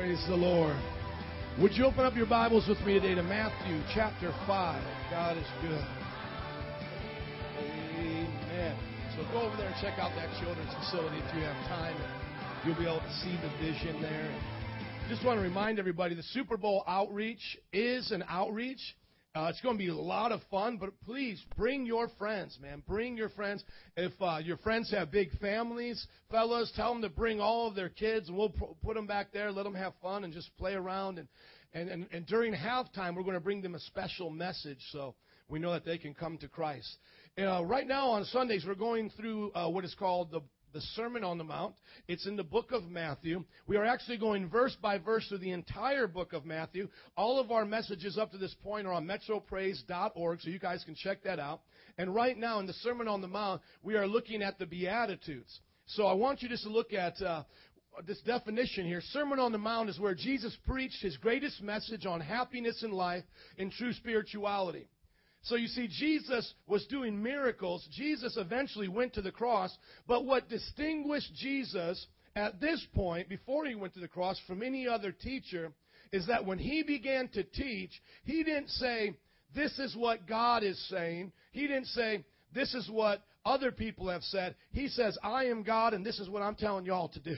Praise the Lord. Would you open up your Bibles with me today to Matthew chapter 5? God is good. Amen. So go over there and check out that children's facility if you have time. You'll be able to see the vision there. Just want to remind everybody the Super Bowl outreach is an outreach. Uh, it's going to be a lot of fun, but please bring your friends, man. Bring your friends. If uh, your friends have big families, fellas, tell them to bring all of their kids, and we'll put them back there, let them have fun, and just play around. And, and, and, and during halftime, we're going to bring them a special message so we know that they can come to Christ. Uh, right now on Sundays, we're going through uh, what is called the the Sermon on the Mount. It's in the book of Matthew. We are actually going verse by verse through the entire book of Matthew. All of our messages up to this point are on metropraise.org, so you guys can check that out. And right now in the Sermon on the Mount, we are looking at the Beatitudes. So I want you just to look at uh, this definition here. Sermon on the Mount is where Jesus preached his greatest message on happiness in life and true spirituality. So you see, Jesus was doing miracles. Jesus eventually went to the cross. But what distinguished Jesus at this point, before he went to the cross, from any other teacher, is that when he began to teach, he didn't say, This is what God is saying. He didn't say, This is what other people have said. He says, I am God, and this is what I'm telling y'all to do.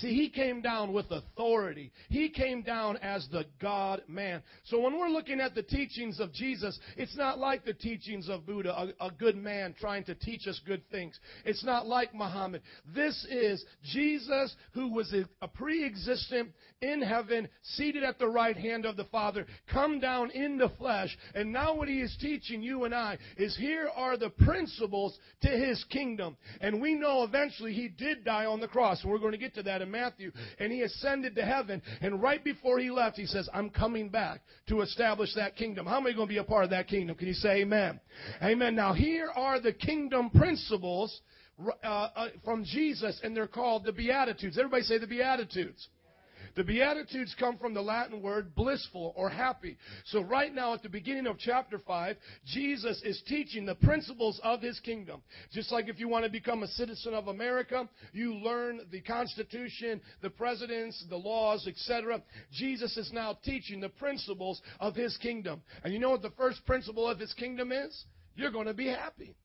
See, he came down with authority. He came down as the God man. So when we're looking at the teachings of Jesus, it's not like the teachings of Buddha, a, a good man trying to teach us good things. It's not like Muhammad. This is Jesus who was a, a pre-existent in heaven, seated at the right hand of the Father, come down in the flesh. And now what he is teaching you and I is here are the principles to his kingdom. And we know eventually he did die on the cross. And we're going to get to that in Matthew. And he ascended to heaven. And right before he left, he says, I'm coming back to establish that kingdom. How many are going to be a part of that kingdom? Can you say amen? Amen. Now here are the kingdom principles uh, uh, from Jesus, and they're called the Beatitudes. Everybody say the Beatitudes. The Beatitudes come from the Latin word blissful or happy. So right now at the beginning of chapter 5, Jesus is teaching the principles of his kingdom. Just like if you want to become a citizen of America, you learn the Constitution, the presidents, the laws, etc. Jesus is now teaching the principles of his kingdom. And you know what the first principle of his kingdom is? You're going to be happy.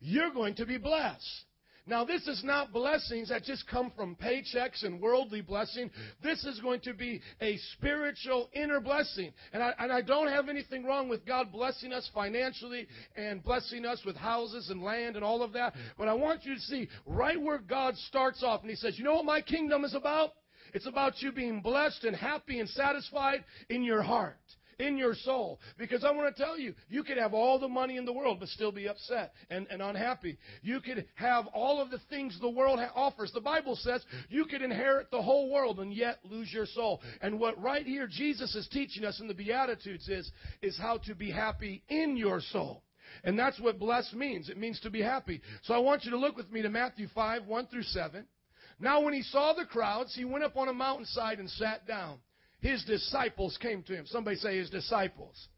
You're going to be blessed. Now, this is not blessings that just come from paychecks and worldly blessing. This is going to be a spiritual inner blessing. And I, and I don't have anything wrong with God blessing us financially and blessing us with houses and land and all of that. But I want you to see right where God starts off and He says, You know what my kingdom is about? It's about you being blessed and happy and satisfied in your heart in your soul. Because I want to tell you, you could have all the money in the world but still be upset and, and unhappy. You could have all of the things the world ha- offers. The Bible says you could inherit the whole world and yet lose your soul. And what right here Jesus is teaching us in the Beatitudes is, is how to be happy in your soul. And that's what blessed means. It means to be happy. So I want you to look with me to Matthew 5, 1 through 7. Now, when he saw the crowds, he went up on a mountainside and sat down his disciples came to him. Somebody say his disciples.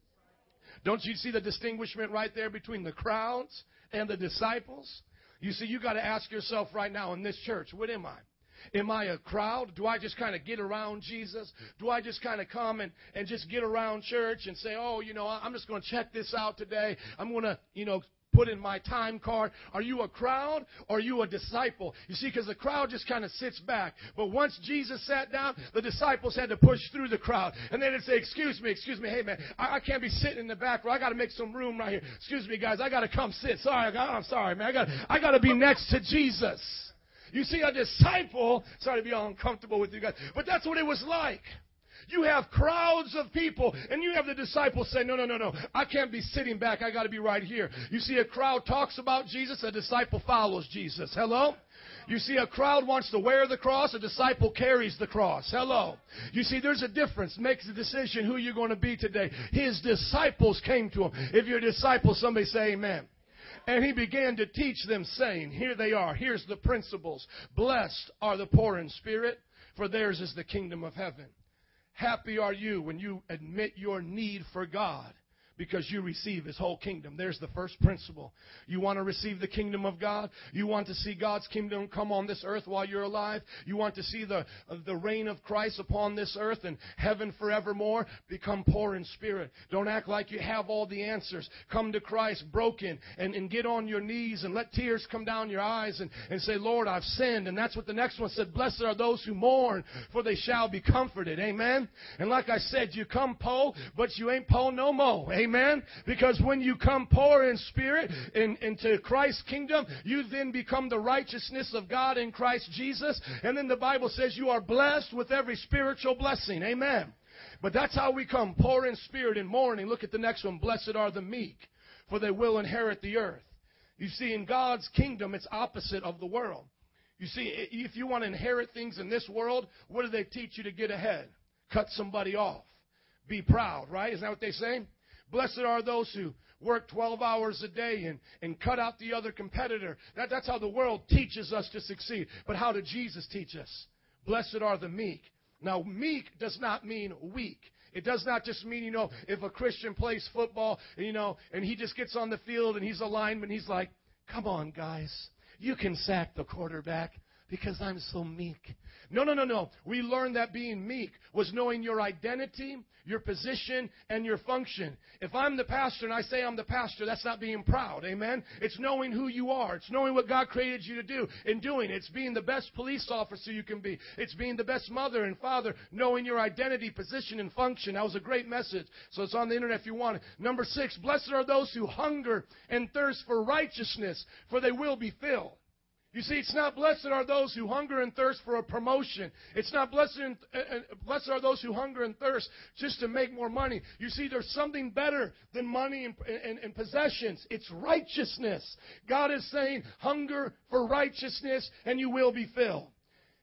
Don't you see the distinguishment right there between the crowds and the disciples? You see, you got to ask yourself right now in this church, what am I? Am I a crowd? Do I just kind of get around Jesus? Do I just kind of come and, and just get around church and say, oh, you know, I'm just going to check this out today. I'm going to, you know, put in my time card. Are you a crowd or are you a disciple? You see, because the crowd just kind of sits back. But once Jesus sat down, the disciples had to push through the crowd. And then they'd say, excuse me, excuse me, hey man, I, I can't be sitting in the back row. I got to make some room right here. Excuse me, guys, I got to come sit. Sorry, I'm sorry, man. I got I got to be next to Jesus. You see, a disciple, sorry to be all uncomfortable with you guys, but that's what it was like. You have crowds of people, and you have the disciples say, No, no, no, no. I can't be sitting back. I got to be right here. You see, a crowd talks about Jesus, a disciple follows Jesus. Hello? You see, a crowd wants to wear the cross, a disciple carries the cross. Hello. You see, there's a difference. Makes a decision who you're going to be today. His disciples came to him. If you're a disciple, somebody say amen. And he began to teach them, saying, Here they are. Here's the principles. Blessed are the poor in spirit, for theirs is the kingdom of heaven. Happy are you when you admit your need for God. Because you receive his whole kingdom. There's the first principle. You want to receive the kingdom of God? You want to see God's kingdom come on this earth while you're alive? You want to see the, uh, the reign of Christ upon this earth and heaven forevermore? Become poor in spirit. Don't act like you have all the answers. Come to Christ broken and, and get on your knees and let tears come down your eyes and, and say, Lord, I've sinned. And that's what the next one said. Blessed are those who mourn, for they shall be comforted. Amen. And like I said, you come poor, but you ain't poor no more. Amen. Amen? Because when you come poor in spirit in, into Christ's kingdom, you then become the righteousness of God in Christ Jesus. And then the Bible says you are blessed with every spiritual blessing. Amen. But that's how we come poor in spirit in mourning. Look at the next one. Blessed are the meek, for they will inherit the earth. You see, in God's kingdom, it's opposite of the world. You see, if you want to inherit things in this world, what do they teach you to get ahead? Cut somebody off. Be proud, right? Isn't that what they say? Blessed are those who work 12 hours a day and, and cut out the other competitor. That, that's how the world teaches us to succeed. But how did Jesus teach us? Blessed are the meek. Now, meek does not mean weak. It does not just mean, you know, if a Christian plays football, you know, and he just gets on the field and he's a lineman, he's like, come on, guys. You can sack the quarterback because I'm so meek. No, no, no, no. We learned that being meek was knowing your identity, your position, and your function. If I'm the pastor and I say I'm the pastor, that's not being proud. Amen? It's knowing who you are. It's knowing what God created you to do and doing. It's being the best police officer you can be. It's being the best mother and father, knowing your identity, position, and function. That was a great message. So it's on the internet if you want it. Number six, blessed are those who hunger and thirst for righteousness, for they will be filled. You see, it's not blessed are those who hunger and thirst for a promotion. It's not blessed, and, uh, blessed are those who hunger and thirst just to make more money. You see, there's something better than money and, and, and possessions. It's righteousness. God is saying, hunger for righteousness and you will be filled.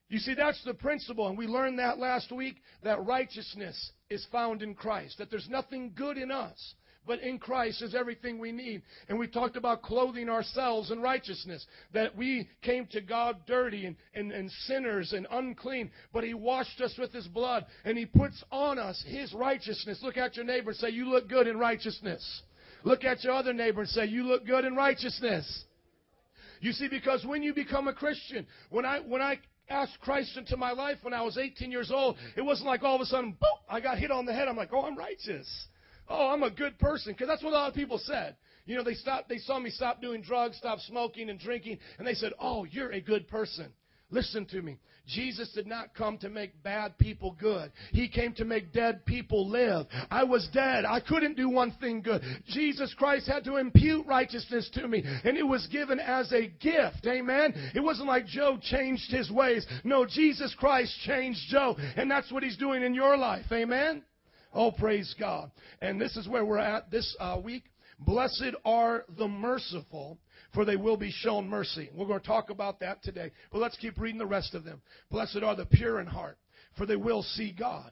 You see, that's the principle, and we learned that last week that righteousness is found in Christ, that there's nothing good in us. But in Christ is everything we need. And we talked about clothing ourselves in righteousness. That we came to God dirty and, and, and sinners and unclean. But He washed us with His blood. And He puts on us His righteousness. Look at your neighbor and say, You look good in righteousness. Look at your other neighbor and say, You look good in righteousness. You see, because when you become a Christian, when I when I asked Christ into my life when I was 18 years old, it wasn't like all of a sudden, boom, I got hit on the head. I'm like, oh, I'm righteous oh, I'm a good person. Because that's what a lot of people said. You know, they stopped, they saw me stop doing drugs, stop smoking and drinking, and they said, oh, you're a good person. Listen to me. Jesus did not come to make bad people good. He came to make dead people live. I was dead. I couldn't do one thing good. Jesus Christ had to impute righteousness to me, and it was given as a gift. Amen. It wasn't like Joe changed his ways. No, Jesus Christ changed Joe, and that's what he's doing in your life. Amen. Oh, praise God. And this is where we're at this uh, week. Blessed are the merciful, for they will be shown mercy. We're going to talk about that today. But let's keep reading the rest of them. Blessed are the pure in heart, for they will see God.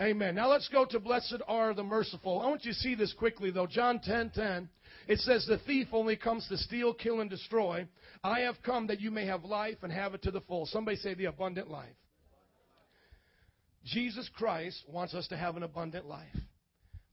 Amen. Now let's go to blessed are the merciful. I want you to see this quickly though. John 10 10. It says, The thief only comes to steal, kill, and destroy. I have come that you may have life and have it to the full. Somebody say the abundant life. Jesus Christ wants us to have an abundant life.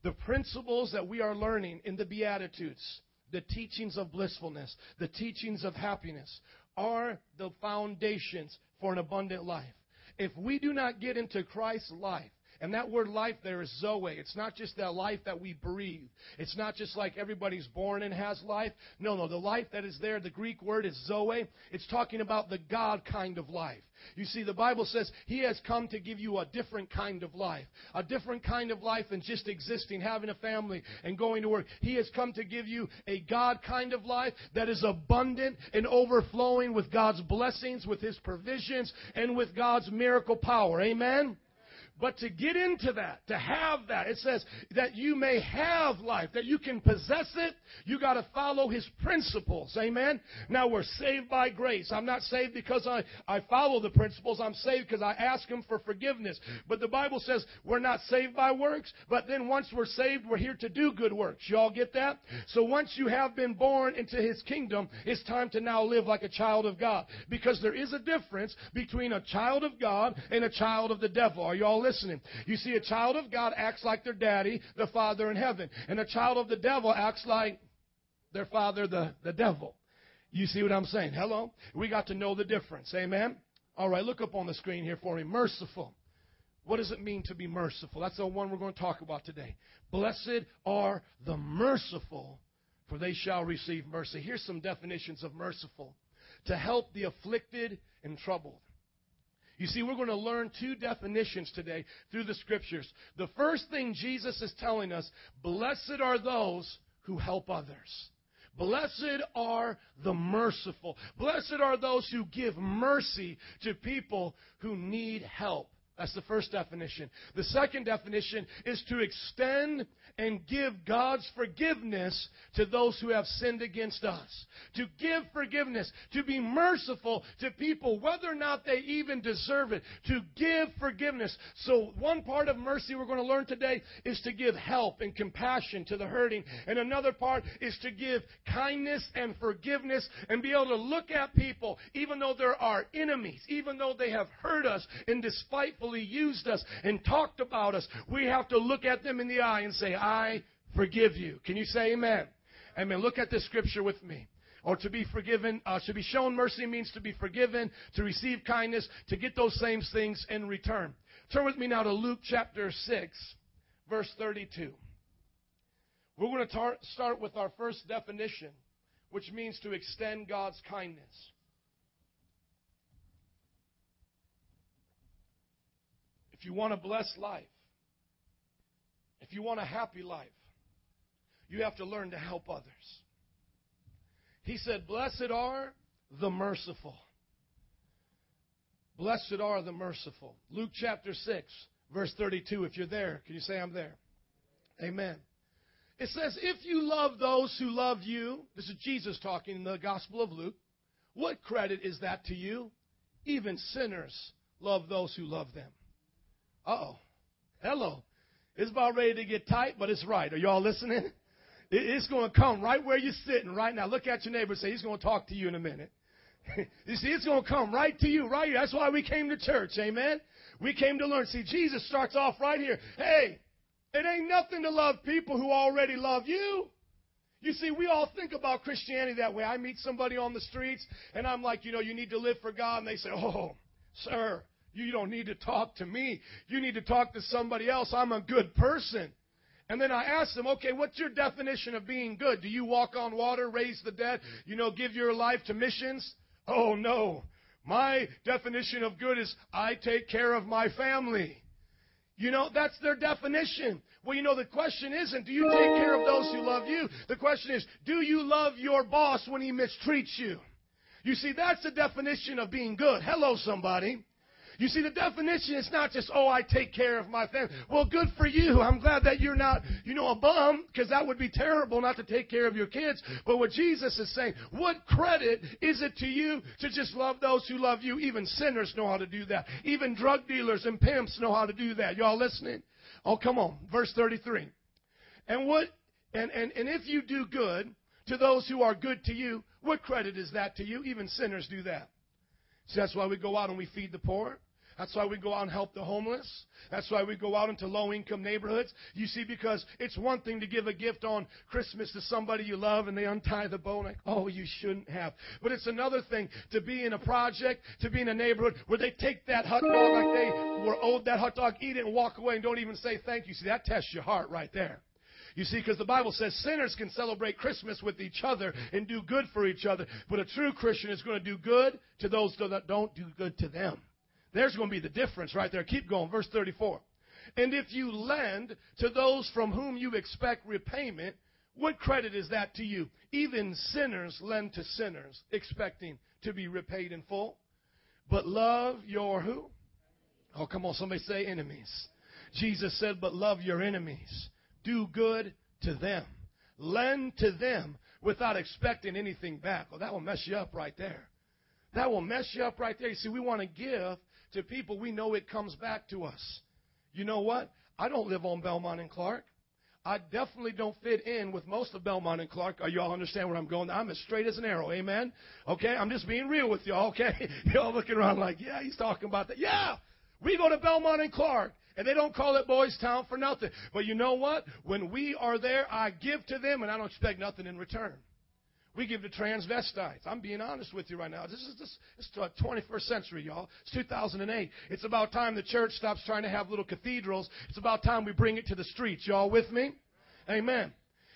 The principles that we are learning in the Beatitudes, the teachings of blissfulness, the teachings of happiness, are the foundations for an abundant life. If we do not get into Christ's life, and that word life there is Zoe. It's not just that life that we breathe. It's not just like everybody's born and has life. No, no. The life that is there, the Greek word is Zoe. It's talking about the God kind of life. You see, the Bible says He has come to give you a different kind of life. A different kind of life than just existing, having a family, and going to work. He has come to give you a God kind of life that is abundant and overflowing with God's blessings, with His provisions, and with God's miracle power. Amen? But to get into that, to have that, it says that you may have life, that you can possess it, you got to follow his principles. Amen? Now we're saved by grace. I'm not saved because I, I follow the principles. I'm saved because I ask him for forgiveness. But the Bible says we're not saved by works, but then once we're saved, we're here to do good works. Y'all get that? So once you have been born into his kingdom, it's time to now live like a child of God. Because there is a difference between a child of God and a child of the devil. Are y'all listening? You see, a child of God acts like their daddy, the Father in heaven. And a child of the devil acts like their father, the, the devil. You see what I'm saying? Hello? We got to know the difference. Amen? All right, look up on the screen here for me. Merciful. What does it mean to be merciful? That's the one we're going to talk about today. Blessed are the merciful, for they shall receive mercy. Here's some definitions of merciful to help the afflicted and troubled. You see, we're going to learn two definitions today through the scriptures. The first thing Jesus is telling us blessed are those who help others. Blessed are the merciful. Blessed are those who give mercy to people who need help. That's the first definition. The second definition is to extend and give God's forgiveness to those who have sinned against us. To give forgiveness, to be merciful to people, whether or not they even deserve it. To give forgiveness. So, one part of mercy we're going to learn today is to give help and compassion to the hurting. And another part is to give kindness and forgiveness and be able to look at people, even though they're our enemies, even though they have hurt us in and used us and talked about us. We have to look at them in the eye and say, I forgive you. Can you say amen? Amen. Look at this scripture with me. Or to be forgiven, uh, to be shown mercy means to be forgiven, to receive kindness, to get those same things in return. Turn with me now to Luke chapter 6, verse 32. We're going to tar- start with our first definition, which means to extend God's kindness. If you want a blessed life, if you want a happy life, you have to learn to help others. He said, Blessed are the merciful. Blessed are the merciful. Luke chapter 6, verse 32. If you're there, can you say, I'm there? Amen. It says, If you love those who love you, this is Jesus talking in the Gospel of Luke, what credit is that to you? Even sinners love those who love them. Oh. Hello. It's about ready to get tight, but it's right. Are y'all listening? It's going to come right where you're sitting right now. Look at your neighbor say, He's going to talk to you in a minute. you see, it's going to come right to you, right here. That's why we came to church. Amen. We came to learn. See, Jesus starts off right here. Hey, it ain't nothing to love people who already love you. You see, we all think about Christianity that way. I meet somebody on the streets, and I'm like, you know, you need to live for God. And they say, oh, sir, you don't need to talk to me. You need to talk to somebody else. I'm a good person. And then I asked them, okay, what's your definition of being good? Do you walk on water, raise the dead, you know, give your life to missions? Oh, no. My definition of good is I take care of my family. You know, that's their definition. Well, you know, the question isn't, do you take care of those who love you? The question is, do you love your boss when he mistreats you? You see, that's the definition of being good. Hello, somebody. You see, the definition is not just, oh, I take care of my family. Well, good for you. I'm glad that you're not, you know, a bum, because that would be terrible not to take care of your kids. But what Jesus is saying, what credit is it to you to just love those who love you? Even sinners know how to do that. Even drug dealers and pimps know how to do that. Y'all listening? Oh, come on. Verse 33. And what, and, and, and if you do good to those who are good to you, what credit is that to you? Even sinners do that. See, that's why we go out and we feed the poor. That's why we go out and help the homeless. That's why we go out into low income neighborhoods. You see, because it's one thing to give a gift on Christmas to somebody you love and they untie the bow like, oh, you shouldn't have. But it's another thing to be in a project, to be in a neighborhood where they take that hot dog like they were owed that hot dog, eat it and walk away and don't even say thank you. See, that tests your heart right there. You see, because the Bible says sinners can celebrate Christmas with each other and do good for each other, but a true Christian is going to do good to those that don't do good to them. There's going to be the difference right there. Keep going. Verse 34. And if you lend to those from whom you expect repayment, what credit is that to you? Even sinners lend to sinners, expecting to be repaid in full. But love your who? Oh, come on, somebody say enemies. Jesus said, but love your enemies. Do good to them. Lend to them without expecting anything back. Well, that will mess you up right there. That will mess you up right there. You see, we want to give to people we know it comes back to us. You know what? I don't live on Belmont and Clark. I definitely don't fit in with most of Belmont and Clark. Are y'all understand where I'm going? I'm as straight as an arrow. Amen. Okay, I'm just being real with y'all. Okay, y'all looking around like, yeah, he's talking about that. Yeah, we go to Belmont and Clark. And they don't call it Boys Town for nothing. But you know what? When we are there, I give to them and I don't expect nothing in return. We give to transvestites. I'm being honest with you right now. This is this, this is 21st century, y'all. It's 2008. It's about time the church stops trying to have little cathedrals. It's about time we bring it to the streets. Y'all with me? Amen.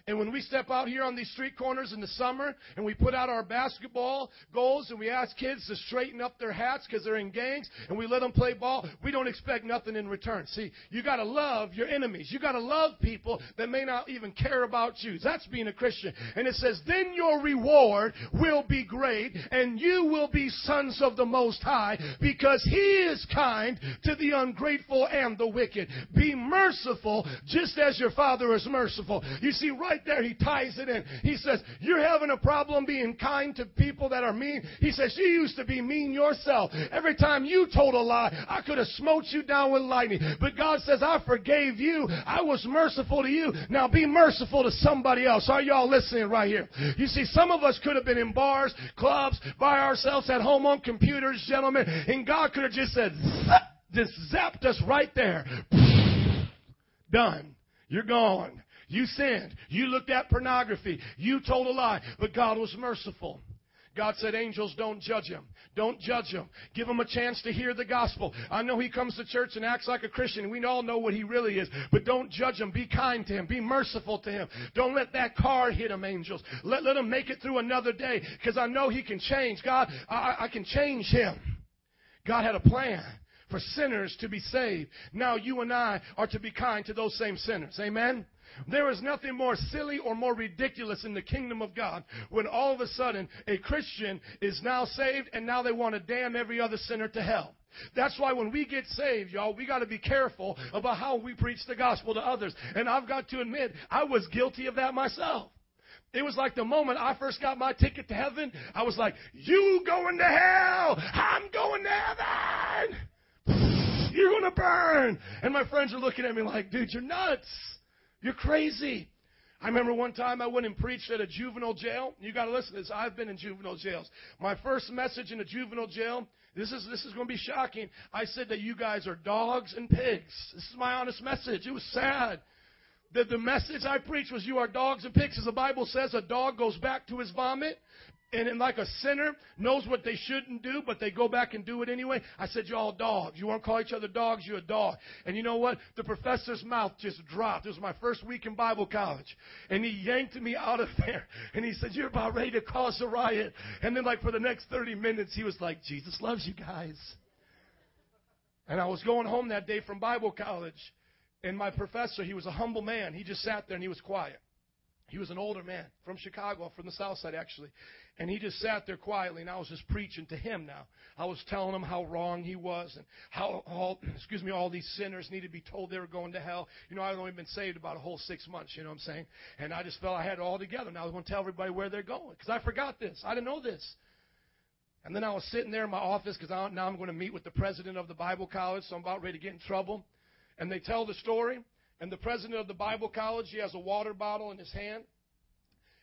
And when we step out here on these street corners in the summer and we put out our basketball goals and we ask kids to straighten up their hats because they're in gangs and we let them play ball, we don't expect nothing in return. See, you got to love your enemies. You got to love people that may not even care about you. That's being a Christian. And it says, then your reward will be great and you will be sons of the Most High because He is kind to the ungrateful and the wicked. Be merciful just as your Father is merciful. You see, right right there, he ties it in. He says, You're having a problem being kind to people that are mean. He says, You used to be mean yourself. Every time you told a lie, I could have smote you down with lightning. But God says, I forgave you. I was merciful to you. Now be merciful to somebody else. Are y'all listening right here? You see, some of us could have been in bars, clubs, by ourselves at home on computers, gentlemen, and God could have just said, just zapped us right there. Done. You're gone. You sinned. You looked at pornography. You told a lie. But God was merciful. God said, angels, don't judge him. Don't judge him. Give him a chance to hear the gospel. I know he comes to church and acts like a Christian. We all know what he really is. But don't judge him. Be kind to him. Be merciful to him. Don't let that car hit him, angels. Let, let him make it through another day because I know he can change. God, I, I can change him. God had a plan for sinners to be saved. Now you and I are to be kind to those same sinners. Amen? There is nothing more silly or more ridiculous in the kingdom of God when all of a sudden a Christian is now saved and now they want to damn every other sinner to hell. That's why when we get saved, y'all, we got to be careful about how we preach the gospel to others. And I've got to admit, I was guilty of that myself. It was like the moment I first got my ticket to heaven, I was like, You going to hell! I'm going to heaven! You're going to burn! And my friends are looking at me like, Dude, you're nuts! You're crazy. I remember one time I went and preached at a juvenile jail. You got to listen to this. I've been in juvenile jails. My first message in a juvenile jail. This is this is going to be shocking. I said that you guys are dogs and pigs. This is my honest message. It was sad. That the message I preached was you are dogs and pigs. As the Bible says, a dog goes back to his vomit and like a sinner knows what they shouldn't do, but they go back and do it anyway. I said, you're all dogs. You want to call each other dogs? You're a dog. And you know what? The professor's mouth just dropped. It was my first week in Bible college. And he yanked me out of there. And he said, you're about ready to cause a riot. And then like for the next 30 minutes, he was like, Jesus loves you guys. And I was going home that day from Bible college. And my professor, he was a humble man. He just sat there and he was quiet. He was an older man from Chicago, from the south side actually. And he just sat there quietly, and I was just preaching to him now. I was telling him how wrong he was and how all, excuse me, all these sinners needed to be told they were going to hell. You know, I'd only been saved about a whole six months, you know what I'm saying? And I just felt I had it all together. Now I was going to tell everybody where they're going because I forgot this. I didn't know this. And then I was sitting there in my office because now I'm going to meet with the president of the Bible college, so I'm about ready to get in trouble. And they tell the story, and the president of the Bible college, he has a water bottle in his hand.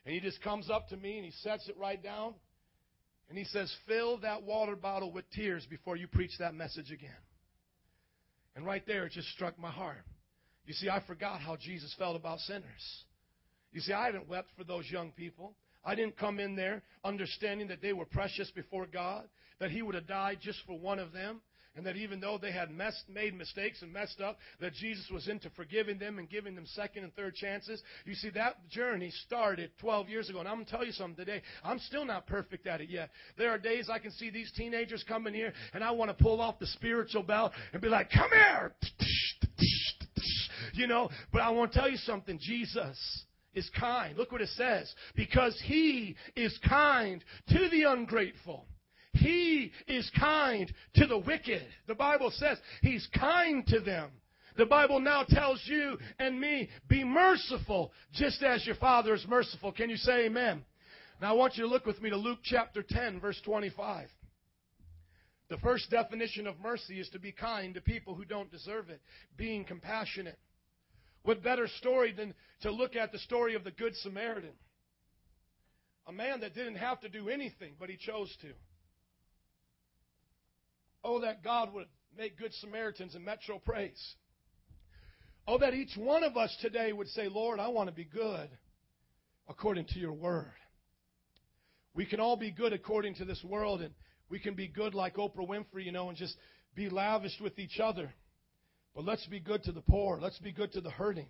And he just comes up to me and he sets it right down. And he says, Fill that water bottle with tears before you preach that message again. And right there, it just struck my heart. You see, I forgot how Jesus felt about sinners. You see, I hadn't wept for those young people. I didn't come in there understanding that they were precious before God, that He would have died just for one of them and that even though they had messed, made mistakes and messed up, that Jesus was into forgiving them and giving them second and third chances. You see, that journey started 12 years ago. And I'm going to tell you something today. I'm still not perfect at it yet. There are days I can see these teenagers coming here, and I want to pull off the spiritual belt and be like, come here! You know, but I want to tell you something. Jesus is kind. Look what it says. Because he is kind to the ungrateful He is kind to the wicked. The Bible says He's kind to them. The Bible now tells you and me, be merciful just as your Father is merciful. Can you say amen? Now I want you to look with me to Luke chapter 10, verse 25. The first definition of mercy is to be kind to people who don't deserve it, being compassionate. What better story than to look at the story of the Good Samaritan? A man that didn't have to do anything, but he chose to. Oh, that God would make Good Samaritans in Metro Praise. Oh, that each one of us today would say, Lord, I want to be good according to your word. We can all be good according to this world, and we can be good like Oprah Winfrey, you know, and just be lavished with each other. But let's be good to the poor. Let's be good to the hurting.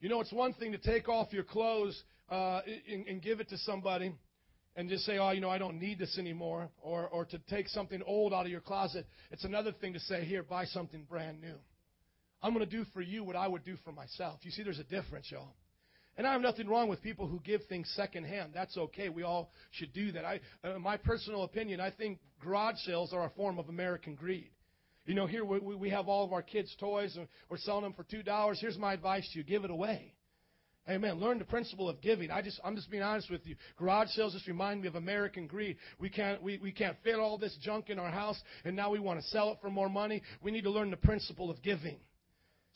You know, it's one thing to take off your clothes uh, and, and give it to somebody and just say, oh, you know, I don't need this anymore, or, or to take something old out of your closet. It's another thing to say, here, buy something brand new. I'm going to do for you what I would do for myself. You see, there's a difference, y'all. And I have nothing wrong with people who give things secondhand. That's okay. We all should do that. I, uh, my personal opinion, I think garage sales are a form of American greed. You know, here we, we have all of our kids' toys and we're selling them for two dollars. Here's my advice to you: give it away. Amen. Learn the principle of giving. I just, I'm just being honest with you. Garage sales just remind me of American greed. We can't, we, we can't fit all this junk in our house, and now we want to sell it for more money. We need to learn the principle of giving.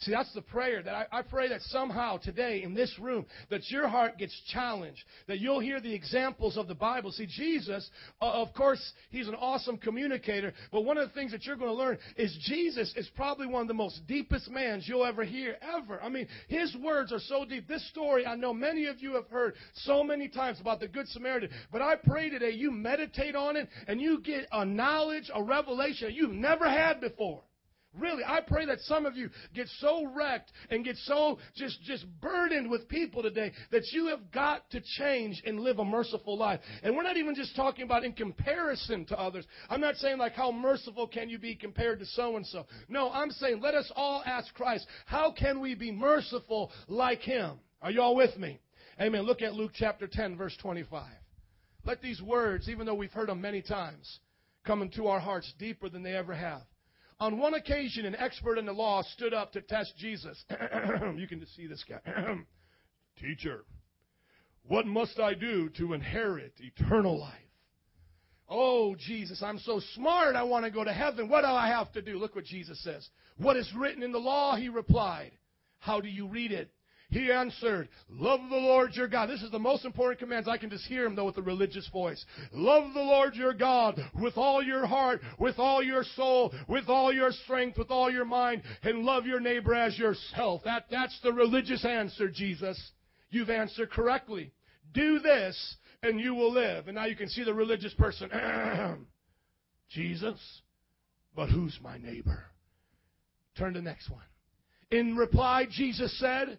See, that's the prayer that I, I, pray that somehow today in this room that your heart gets challenged, that you'll hear the examples of the Bible. See, Jesus, uh, of course, he's an awesome communicator, but one of the things that you're going to learn is Jesus is probably one of the most deepest mans you'll ever hear, ever. I mean, his words are so deep. This story, I know many of you have heard so many times about the Good Samaritan, but I pray today you meditate on it and you get a knowledge, a revelation you've never had before. Really, I pray that some of you get so wrecked and get so just, just burdened with people today that you have got to change and live a merciful life. And we're not even just talking about in comparison to others. I'm not saying like how merciful can you be compared to so and so. No, I'm saying let us all ask Christ, how can we be merciful like him? Are you all with me? Amen. Look at Luke chapter 10 verse 25. Let these words, even though we've heard them many times, come into our hearts deeper than they ever have. On one occasion, an expert in the law stood up to test Jesus. you can just see this guy. Teacher, what must I do to inherit eternal life? Oh, Jesus, I'm so smart. I want to go to heaven. What do I have to do? Look what Jesus says. What is written in the law? He replied. How do you read it? He answered, Love the Lord your God. This is the most important commands. I can just hear him, though, with a religious voice. Love the Lord your God with all your heart, with all your soul, with all your strength, with all your mind, and love your neighbor as yourself. That, that's the religious answer, Jesus. You've answered correctly. Do this, and you will live. And now you can see the religious person. Jesus, but who's my neighbor? Turn to the next one. In reply, Jesus said,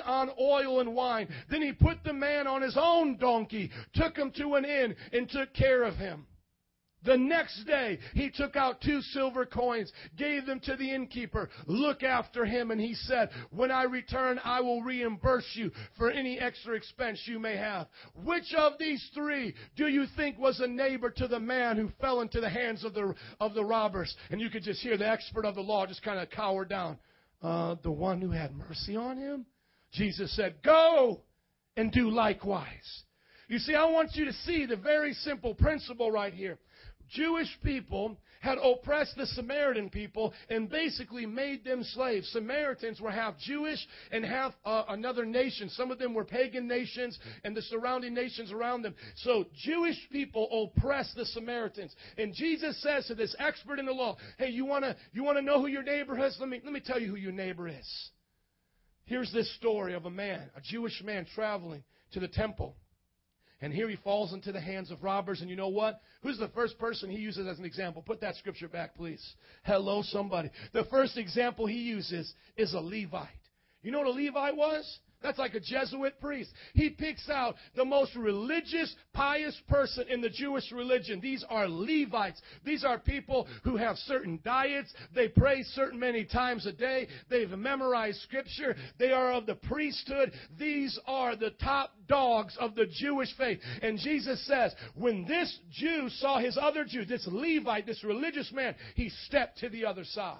on oil and wine. Then he put the man on his own donkey, took him to an inn, and took care of him. The next day, he took out two silver coins, gave them to the innkeeper. Look after him. And he said, When I return, I will reimburse you for any extra expense you may have. Which of these three do you think was a neighbor to the man who fell into the hands of the, of the robbers? And you could just hear the expert of the law just kind of cower down. Uh, the one who had mercy on him? Jesus said, Go and do likewise. You see, I want you to see the very simple principle right here. Jewish people had oppressed the Samaritan people and basically made them slaves. Samaritans were half Jewish and half uh, another nation. Some of them were pagan nations and the surrounding nations around them. So Jewish people oppressed the Samaritans. And Jesus says to this expert in the law, "Hey, you want to you want to know who your neighbor is? Let me let me tell you who your neighbor is." Here's this story of a man, a Jewish man traveling to the temple. And here he falls into the hands of robbers. And you know what? Who's the first person he uses as an example? Put that scripture back, please. Hello, somebody. The first example he uses is a Levite. You know what a Levite was? That's like a Jesuit priest. He picks out the most religious, pious person in the Jewish religion. These are Levites. These are people who have certain diets. They pray certain many times a day. They've memorized scripture. They are of the priesthood. These are the top dogs of the Jewish faith. And Jesus says, when this Jew saw his other Jew, this Levite, this religious man, he stepped to the other side.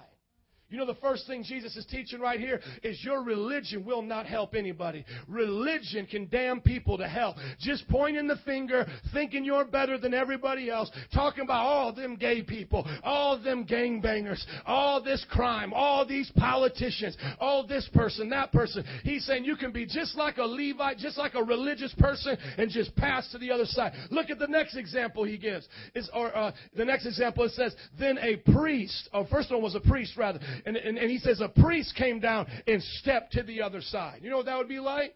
You know, the first thing Jesus is teaching right here is your religion will not help anybody. Religion can damn people to hell. Just pointing the finger, thinking you're better than everybody else, talking about all them gay people, all them gangbangers, all this crime, all these politicians, all this person, that person. He's saying you can be just like a Levite, just like a religious person, and just pass to the other side. Look at the next example he gives. Is or uh, the next example it says, then a priest. Oh, first one was a priest rather and, and, and he says a priest came down and stepped to the other side. You know what that would be like?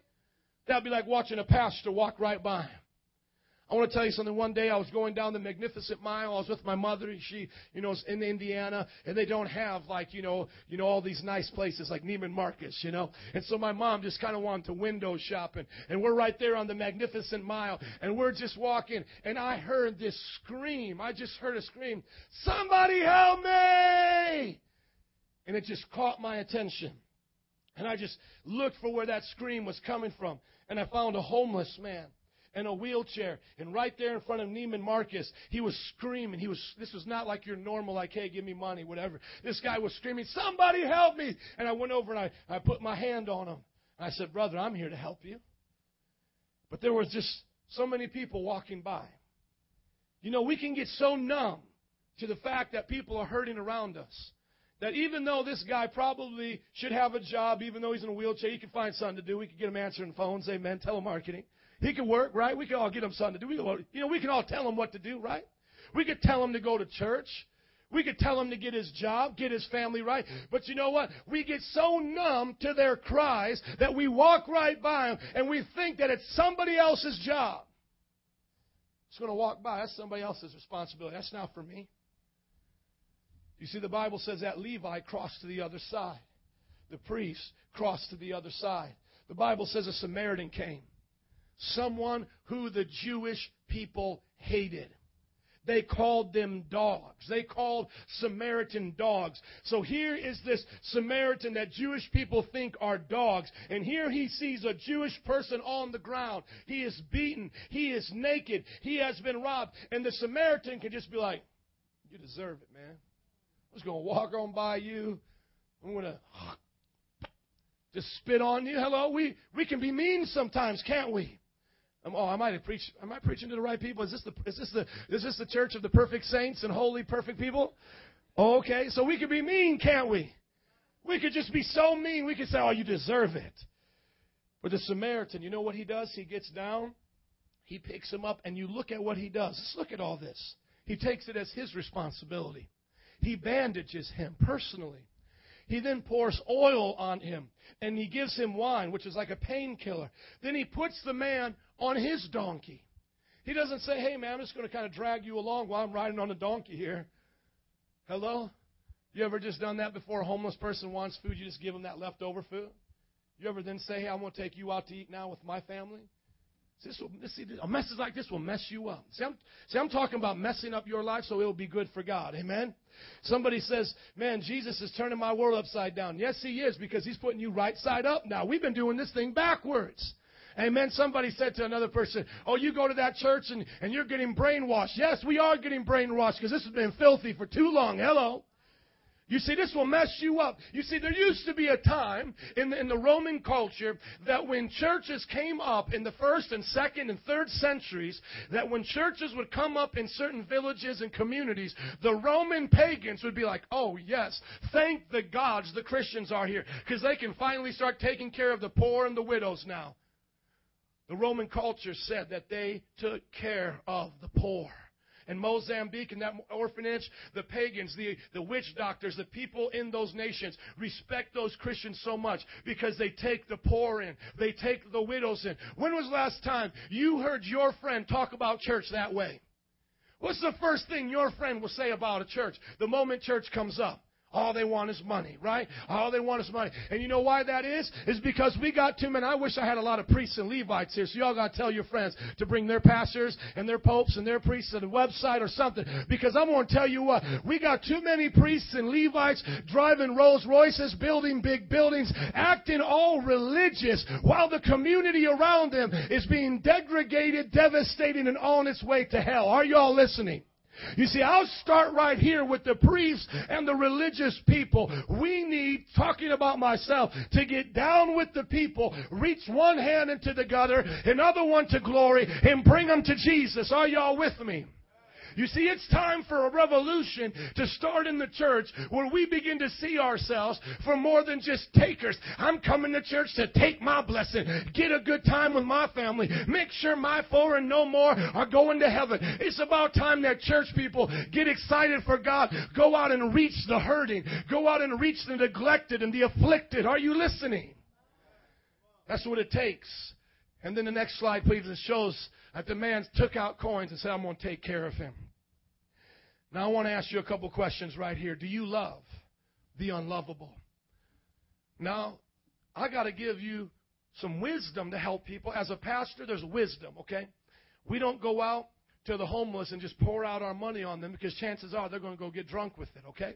That would be like watching a pastor walk right by him. I want to tell you something. One day I was going down the Magnificent Mile. I was with my mother, and she, you know, is in Indiana, and they don't have like, you know, you know, all these nice places like Neiman Marcus, you know. And so my mom just kind of wanted to window shop, and, and we're right there on the Magnificent Mile, and we're just walking, and I heard this scream. I just heard a scream, "Somebody help me!" And it just caught my attention. And I just looked for where that scream was coming from. And I found a homeless man in a wheelchair. And right there in front of Neiman Marcus, he was screaming. He was, this was not like your normal, like, hey, give me money, whatever. This guy was screaming, somebody help me. And I went over and I, I put my hand on him. And I said, brother, I'm here to help you. But there was just so many people walking by. You know, we can get so numb to the fact that people are hurting around us that even though this guy probably should have a job, even though he's in a wheelchair, he can find something to do. We could get him answering phones, amen, telemarketing. He could work, right? We could all get him something to do. We you know, we can all tell him what to do, right? We could tell him to go to church. We could tell him to get his job, get his family right. But you know what? We get so numb to their cries that we walk right by them and we think that it's somebody else's job. It's going to walk by. That's somebody else's responsibility. That's not for me. You see, the Bible says that Levi crossed to the other side. The priest crossed to the other side. The Bible says a Samaritan came. Someone who the Jewish people hated. They called them dogs. They called Samaritan dogs. So here is this Samaritan that Jewish people think are dogs. And here he sees a Jewish person on the ground. He is beaten. He is naked. He has been robbed. And the Samaritan can just be like, You deserve it, man. I'm just going to walk on by you. I'm going to just spit on you. Hello, we, we can be mean sometimes, can't we? Um, oh, I might have preached. Am I preaching to the right people? Is this the is this the is this the church of the perfect saints and holy perfect people? Oh, okay, so we could be mean, can't we? We could just be so mean. We could say, "Oh, you deserve it." But the Samaritan, you know what he does? He gets down, he picks him up, and you look at what he does. Let's look at all this. He takes it as his responsibility. He bandages him personally. He then pours oil on him and he gives him wine, which is like a painkiller. Then he puts the man on his donkey. He doesn't say, hey, man, I'm just going to kind of drag you along while I'm riding on a donkey here. Hello? You ever just done that before a homeless person wants food? You just give them that leftover food? You ever then say, hey, I'm going to take you out to eat now with my family? This will, see, a message like this will mess you up. See I'm, see, I'm talking about messing up your life so it will be good for God. Amen? Somebody says, man, Jesus is turning my world upside down. Yes, he is because he's putting you right side up now. We've been doing this thing backwards. Amen. Somebody said to another person, Oh, you go to that church and, and you're getting brainwashed. Yes, we are getting brainwashed because this has been filthy for too long. Hello. You see, this will mess you up. You see, there used to be a time in the, in the Roman culture that when churches came up in the first and second and third centuries, that when churches would come up in certain villages and communities, the Roman pagans would be like, oh, yes, thank the gods the Christians are here because they can finally start taking care of the poor and the widows now. The Roman culture said that they took care of the poor. And Mozambique and that orphanage, the pagans, the, the witch doctors, the people in those nations respect those Christians so much because they take the poor in, they take the widows in. When was last time you heard your friend talk about church that way? What's the first thing your friend will say about a church the moment church comes up? All they want is money, right? All they want is money. And you know why that is? Is because we got too many. I wish I had a lot of priests and Levites here. So y'all got to tell your friends to bring their pastors and their popes and their priests to the website or something. Because I'm going to tell you what. We got too many priests and Levites driving Rolls Royces, building big buildings, acting all religious while the community around them is being degraded, devastated, and on its way to hell. Are y'all listening? You see, I'll start right here with the priests and the religious people. We need, talking about myself, to get down with the people, reach one hand into the gutter, another one to glory, and bring them to Jesus. Are y'all with me? You see, it's time for a revolution to start in the church where we begin to see ourselves for more than just takers. I'm coming to church to take my blessing, get a good time with my family, make sure my four and no more are going to heaven. It's about time that church people get excited for God, go out and reach the hurting, go out and reach the neglected and the afflicted. Are you listening? That's what it takes. And then the next slide, please, it shows that the man took out coins and said, I'm going to take care of him. Now, I want to ask you a couple questions right here. Do you love the unlovable? Now, I got to give you some wisdom to help people. As a pastor, there's wisdom, okay? We don't go out to the homeless and just pour out our money on them because chances are they're going to go get drunk with it, okay?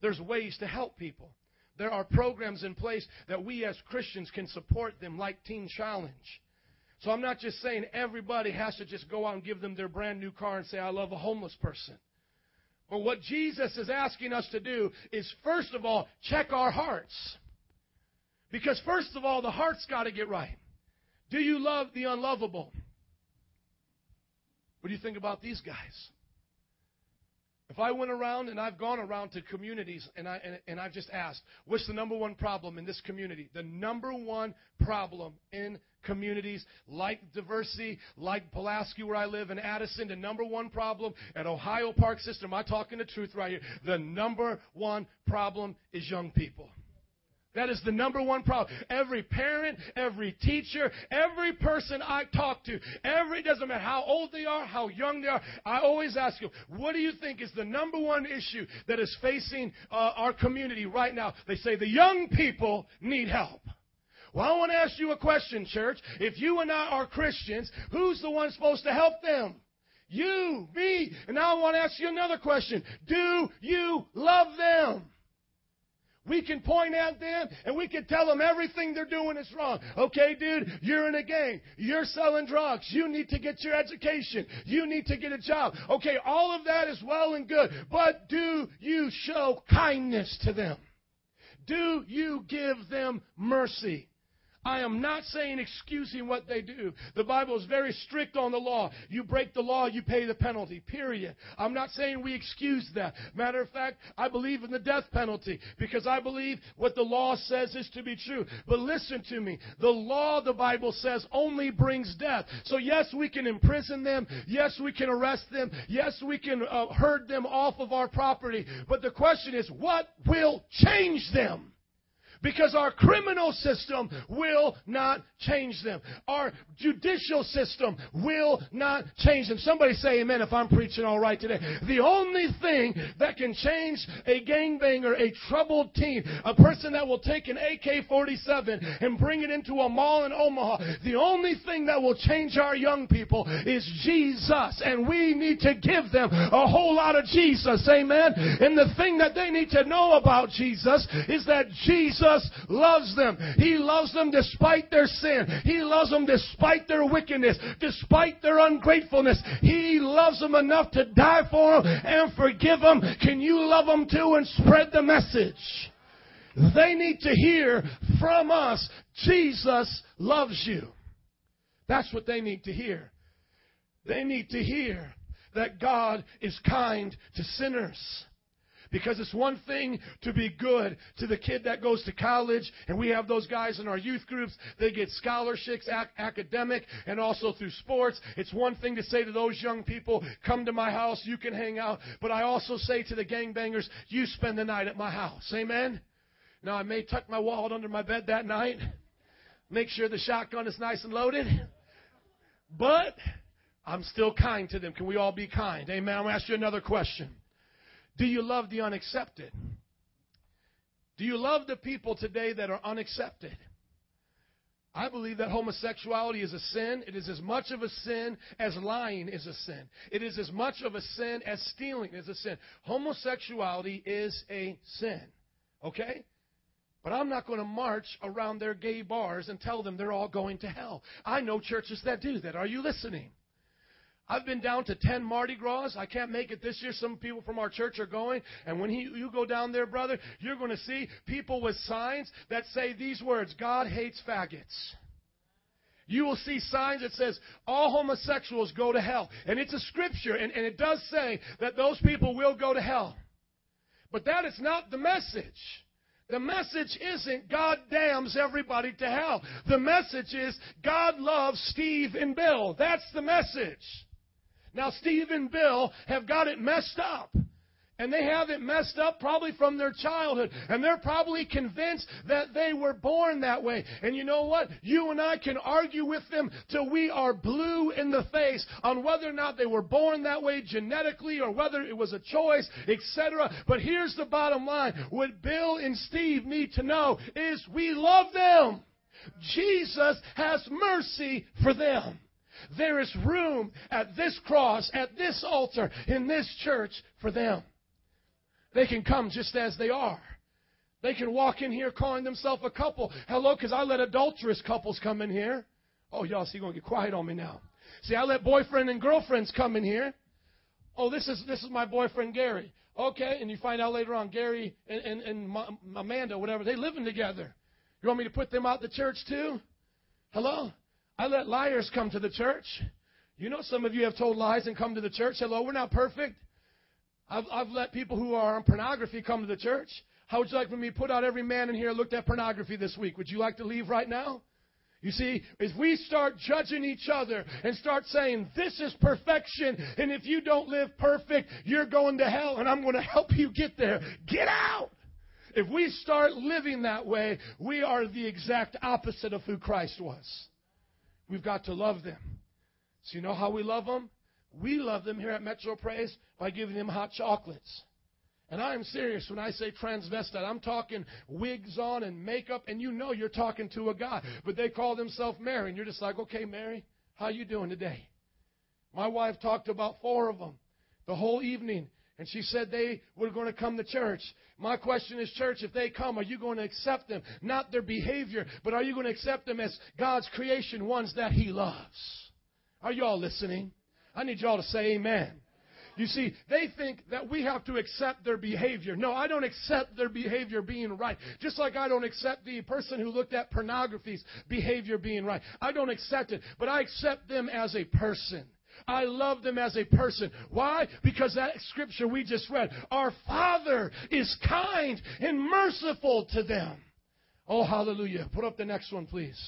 There's ways to help people. There are programs in place that we as Christians can support them, like Teen Challenge. So I'm not just saying everybody has to just go out and give them their brand new car and say, I love a homeless person. But what Jesus is asking us to do is, first of all, check our hearts. Because, first of all, the heart's got to get right. Do you love the unlovable? What do you think about these guys? If I went around and I've gone around to communities and, I, and, and I've just asked, what's the number one problem in this community? The number one problem in communities like Diversity, like Pulaski, where I live, in Addison, the number one problem at Ohio Park System, I'm talking the truth right here. The number one problem is young people. That is the number one problem. Every parent, every teacher, every person I talk to, every doesn't matter how old they are, how young they are, I always ask them, what do you think is the number one issue that is facing uh, our community right now? They say the young people need help. Well, I want to ask you a question, church. If you and I are Christians, who's the one supposed to help them? You, me. And now I want to ask you another question. Do you love them? We can point at them and we can tell them everything they're doing is wrong. Okay, dude, you're in a gang. You're selling drugs. You need to get your education. You need to get a job. Okay, all of that is well and good. But do you show kindness to them? Do you give them mercy? I am not saying excusing what they do. The Bible is very strict on the law. You break the law, you pay the penalty, period. I'm not saying we excuse that. Matter of fact, I believe in the death penalty because I believe what the law says is to be true. But listen to me. The law, the Bible says, only brings death. So yes, we can imprison them. Yes, we can arrest them. Yes, we can uh, herd them off of our property. But the question is, what will change them? Because our criminal system will not change them. Our judicial system will not change them. Somebody say amen if I'm preaching all right today. The only thing that can change a gangbanger, a troubled teen, a person that will take an AK-47 and bring it into a mall in Omaha, the only thing that will change our young people is Jesus. And we need to give them a whole lot of Jesus. Amen. And the thing that they need to know about Jesus is that Jesus Jesus loves them. He loves them despite their sin. He loves them despite their wickedness, despite their ungratefulness. He loves them enough to die for them and forgive them. Can you love them too and spread the message? They need to hear from us, Jesus loves you. That's what they need to hear. They need to hear that God is kind to sinners. Because it's one thing to be good to the kid that goes to college, and we have those guys in our youth groups. They get scholarships, ac- academic, and also through sports. It's one thing to say to those young people, come to my house, you can hang out. But I also say to the gangbangers, you spend the night at my house. Amen? Now, I may tuck my wallet under my bed that night, make sure the shotgun is nice and loaded, but I'm still kind to them. Can we all be kind? Amen. I'm going to ask you another question. Do you love the unaccepted? Do you love the people today that are unaccepted? I believe that homosexuality is a sin. It is as much of a sin as lying is a sin. It is as much of a sin as stealing is a sin. Homosexuality is a sin. Okay? But I'm not going to march around their gay bars and tell them they're all going to hell. I know churches that do that. Are you listening? I've been down to 10 Mardi Gras. I can't make it this year. Some people from our church are going. And when he, you go down there, brother, you're going to see people with signs that say these words God hates faggots. You will see signs that says all homosexuals go to hell. And it's a scripture, and, and it does say that those people will go to hell. But that is not the message. The message isn't God damns everybody to hell. The message is God loves Steve and Bill. That's the message. Now, Steve and Bill have got it messed up. And they have it messed up probably from their childhood. And they're probably convinced that they were born that way. And you know what? You and I can argue with them till we are blue in the face on whether or not they were born that way genetically or whether it was a choice, etc. But here's the bottom line. What Bill and Steve need to know is we love them. Jesus has mercy for them. There is room at this cross, at this altar, in this church for them. They can come just as they are. They can walk in here calling themselves a couple. Hello, because I let adulterous couples come in here. Oh, y'all see, you're going to get quiet on me now. See, I let boyfriend and girlfriends come in here. Oh, this is this is my boyfriend Gary. Okay, and you find out later on Gary and, and, and Amanda, whatever, they living together. You want me to put them out the church too? Hello? I let liars come to the church. You know, some of you have told lies and come to the church. Hello, we're not perfect. I've, I've let people who are on pornography come to the church. How would you like for me to put out every man in here looked at pornography this week? Would you like to leave right now? You see, if we start judging each other and start saying, this is perfection, and if you don't live perfect, you're going to hell, and I'm going to help you get there, get out! If we start living that way, we are the exact opposite of who Christ was. We've got to love them. So, you know how we love them? We love them here at Metro Praise by giving them hot chocolates. And I am serious when I say transvestite. I'm talking wigs on and makeup, and you know you're talking to a guy. But they call themselves Mary, and you're just like, okay, Mary, how you doing today? My wife talked about four of them the whole evening, and she said they were going to come to church. My question is, church, if they come, are you going to accept them? Not their behavior, but are you going to accept them as God's creation, ones that He loves? Are you all listening? I need y'all to say amen. You see, they think that we have to accept their behavior. No, I don't accept their behavior being right. Just like I don't accept the person who looked at pornography's behavior being right. I don't accept it, but I accept them as a person. I love them as a person. Why? Because that scripture we just read, our Father is kind and merciful to them. Oh, hallelujah. Put up the next one, please.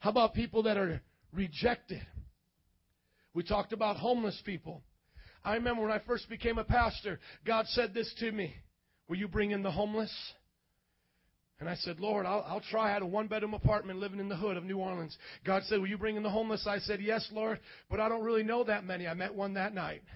How about people that are rejected? We talked about homeless people. I remember when I first became a pastor, God said this to me Will you bring in the homeless? And I said, Lord, I'll, I'll try. I had a one bedroom apartment living in the hood of New Orleans. God said, Will you bring in the homeless? I said, Yes, Lord, but I don't really know that many. I met one that night.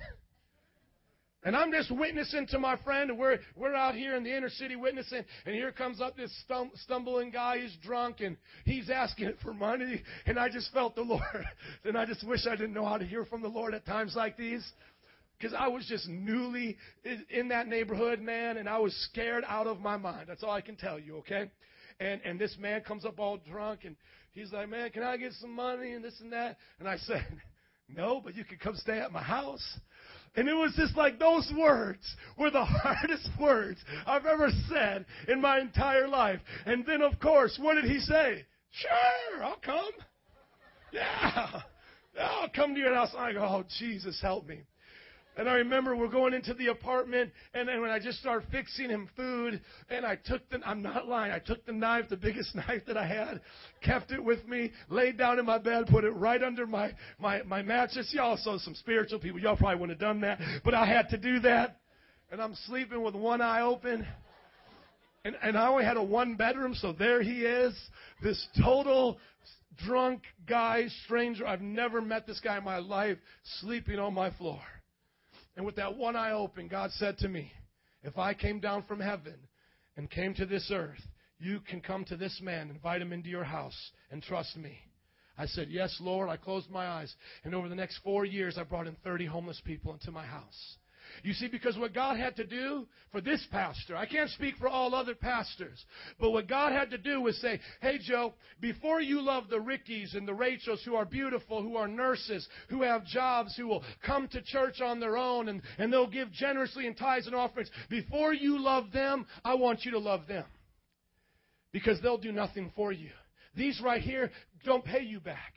And I'm just witnessing to my friend, and we're, we're out here in the inner city witnessing, and here comes up this stum- stumbling guy. He's drunk, and he's asking for money, and I just felt the Lord. and I just wish I didn't know how to hear from the Lord at times like these. Because I was just newly in that neighborhood, man, and I was scared out of my mind. That's all I can tell you, okay? And, and this man comes up all drunk, and he's like, man, can I get some money and this and that? And I said, no, but you can come stay at my house. And it was just like those words were the hardest words I've ever said in my entire life. And then, of course, what did he say? Sure, I'll come. Yeah, I'll come to your house. I go, oh, Jesus, help me. And I remember we're going into the apartment, and then when I just started fixing him food, and I took the, I'm not lying, I took the knife, the biggest knife that I had, kept it with me, laid down in my bed, put it right under my, my, my mattress. Y'all saw some spiritual people, y'all probably wouldn't have done that, but I had to do that. And I'm sleeping with one eye open. And, and I only had a one bedroom, so there he is, this total drunk guy, stranger. I've never met this guy in my life, sleeping on my floor. And with that one eye open, God said to me, If I came down from heaven and came to this earth, you can come to this man, invite him into your house, and trust me. I said, Yes, Lord. I closed my eyes. And over the next four years, I brought in 30 homeless people into my house. You see, because what God had to do for this pastor, I can't speak for all other pastors, but what God had to do was say, hey, Joe, before you love the Rickies and the Rachels who are beautiful, who are nurses, who have jobs, who will come to church on their own and, and they'll give generously in tithes and offerings, before you love them, I want you to love them. Because they'll do nothing for you. These right here don't pay you back.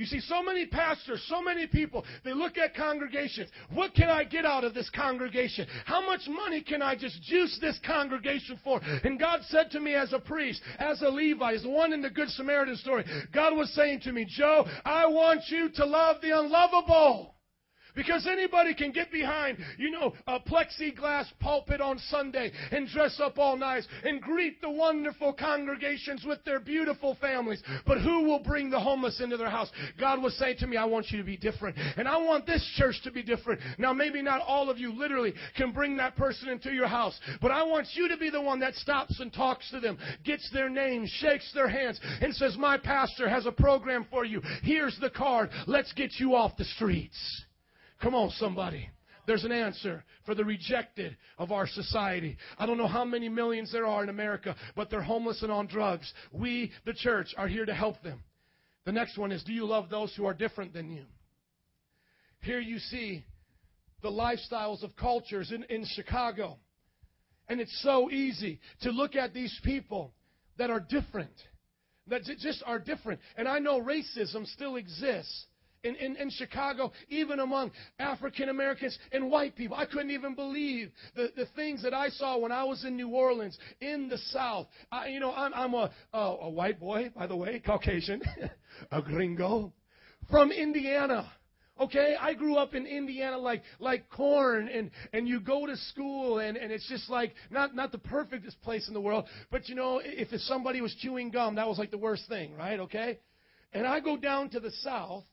You see, so many pastors, so many people, they look at congregations. What can I get out of this congregation? How much money can I just juice this congregation for? And God said to me as a priest, as a Levi, as the one in the Good Samaritan story, God was saying to me, Joe, I want you to love the unlovable. Because anybody can get behind, you know, a plexiglass pulpit on Sunday and dress up all nice and greet the wonderful congregations with their beautiful families. But who will bring the homeless into their house? God was saying to me, I want you to be different. And I want this church to be different. Now, maybe not all of you literally can bring that person into your house, but I want you to be the one that stops and talks to them, gets their name, shakes their hands, and says, My pastor has a program for you. Here's the card. Let's get you off the streets. Come on, somebody. There's an answer for the rejected of our society. I don't know how many millions there are in America, but they're homeless and on drugs. We, the church, are here to help them. The next one is Do you love those who are different than you? Here you see the lifestyles of cultures in, in Chicago. And it's so easy to look at these people that are different, that just are different. And I know racism still exists in, in, in Chicago, even among African Americans and white people. I couldn't even believe the, the things that I saw when I was in New Orleans, in the South. I, you know, I'm, I'm a, a, a white boy, by the way, Caucasian, a gringo, from Indiana. Okay, I grew up in Indiana like like corn and and you go to school and and it's just like not not the perfectest place in the world, but you know if somebody was chewing gum, that was like the worst thing, right? Okay? And I go down to the south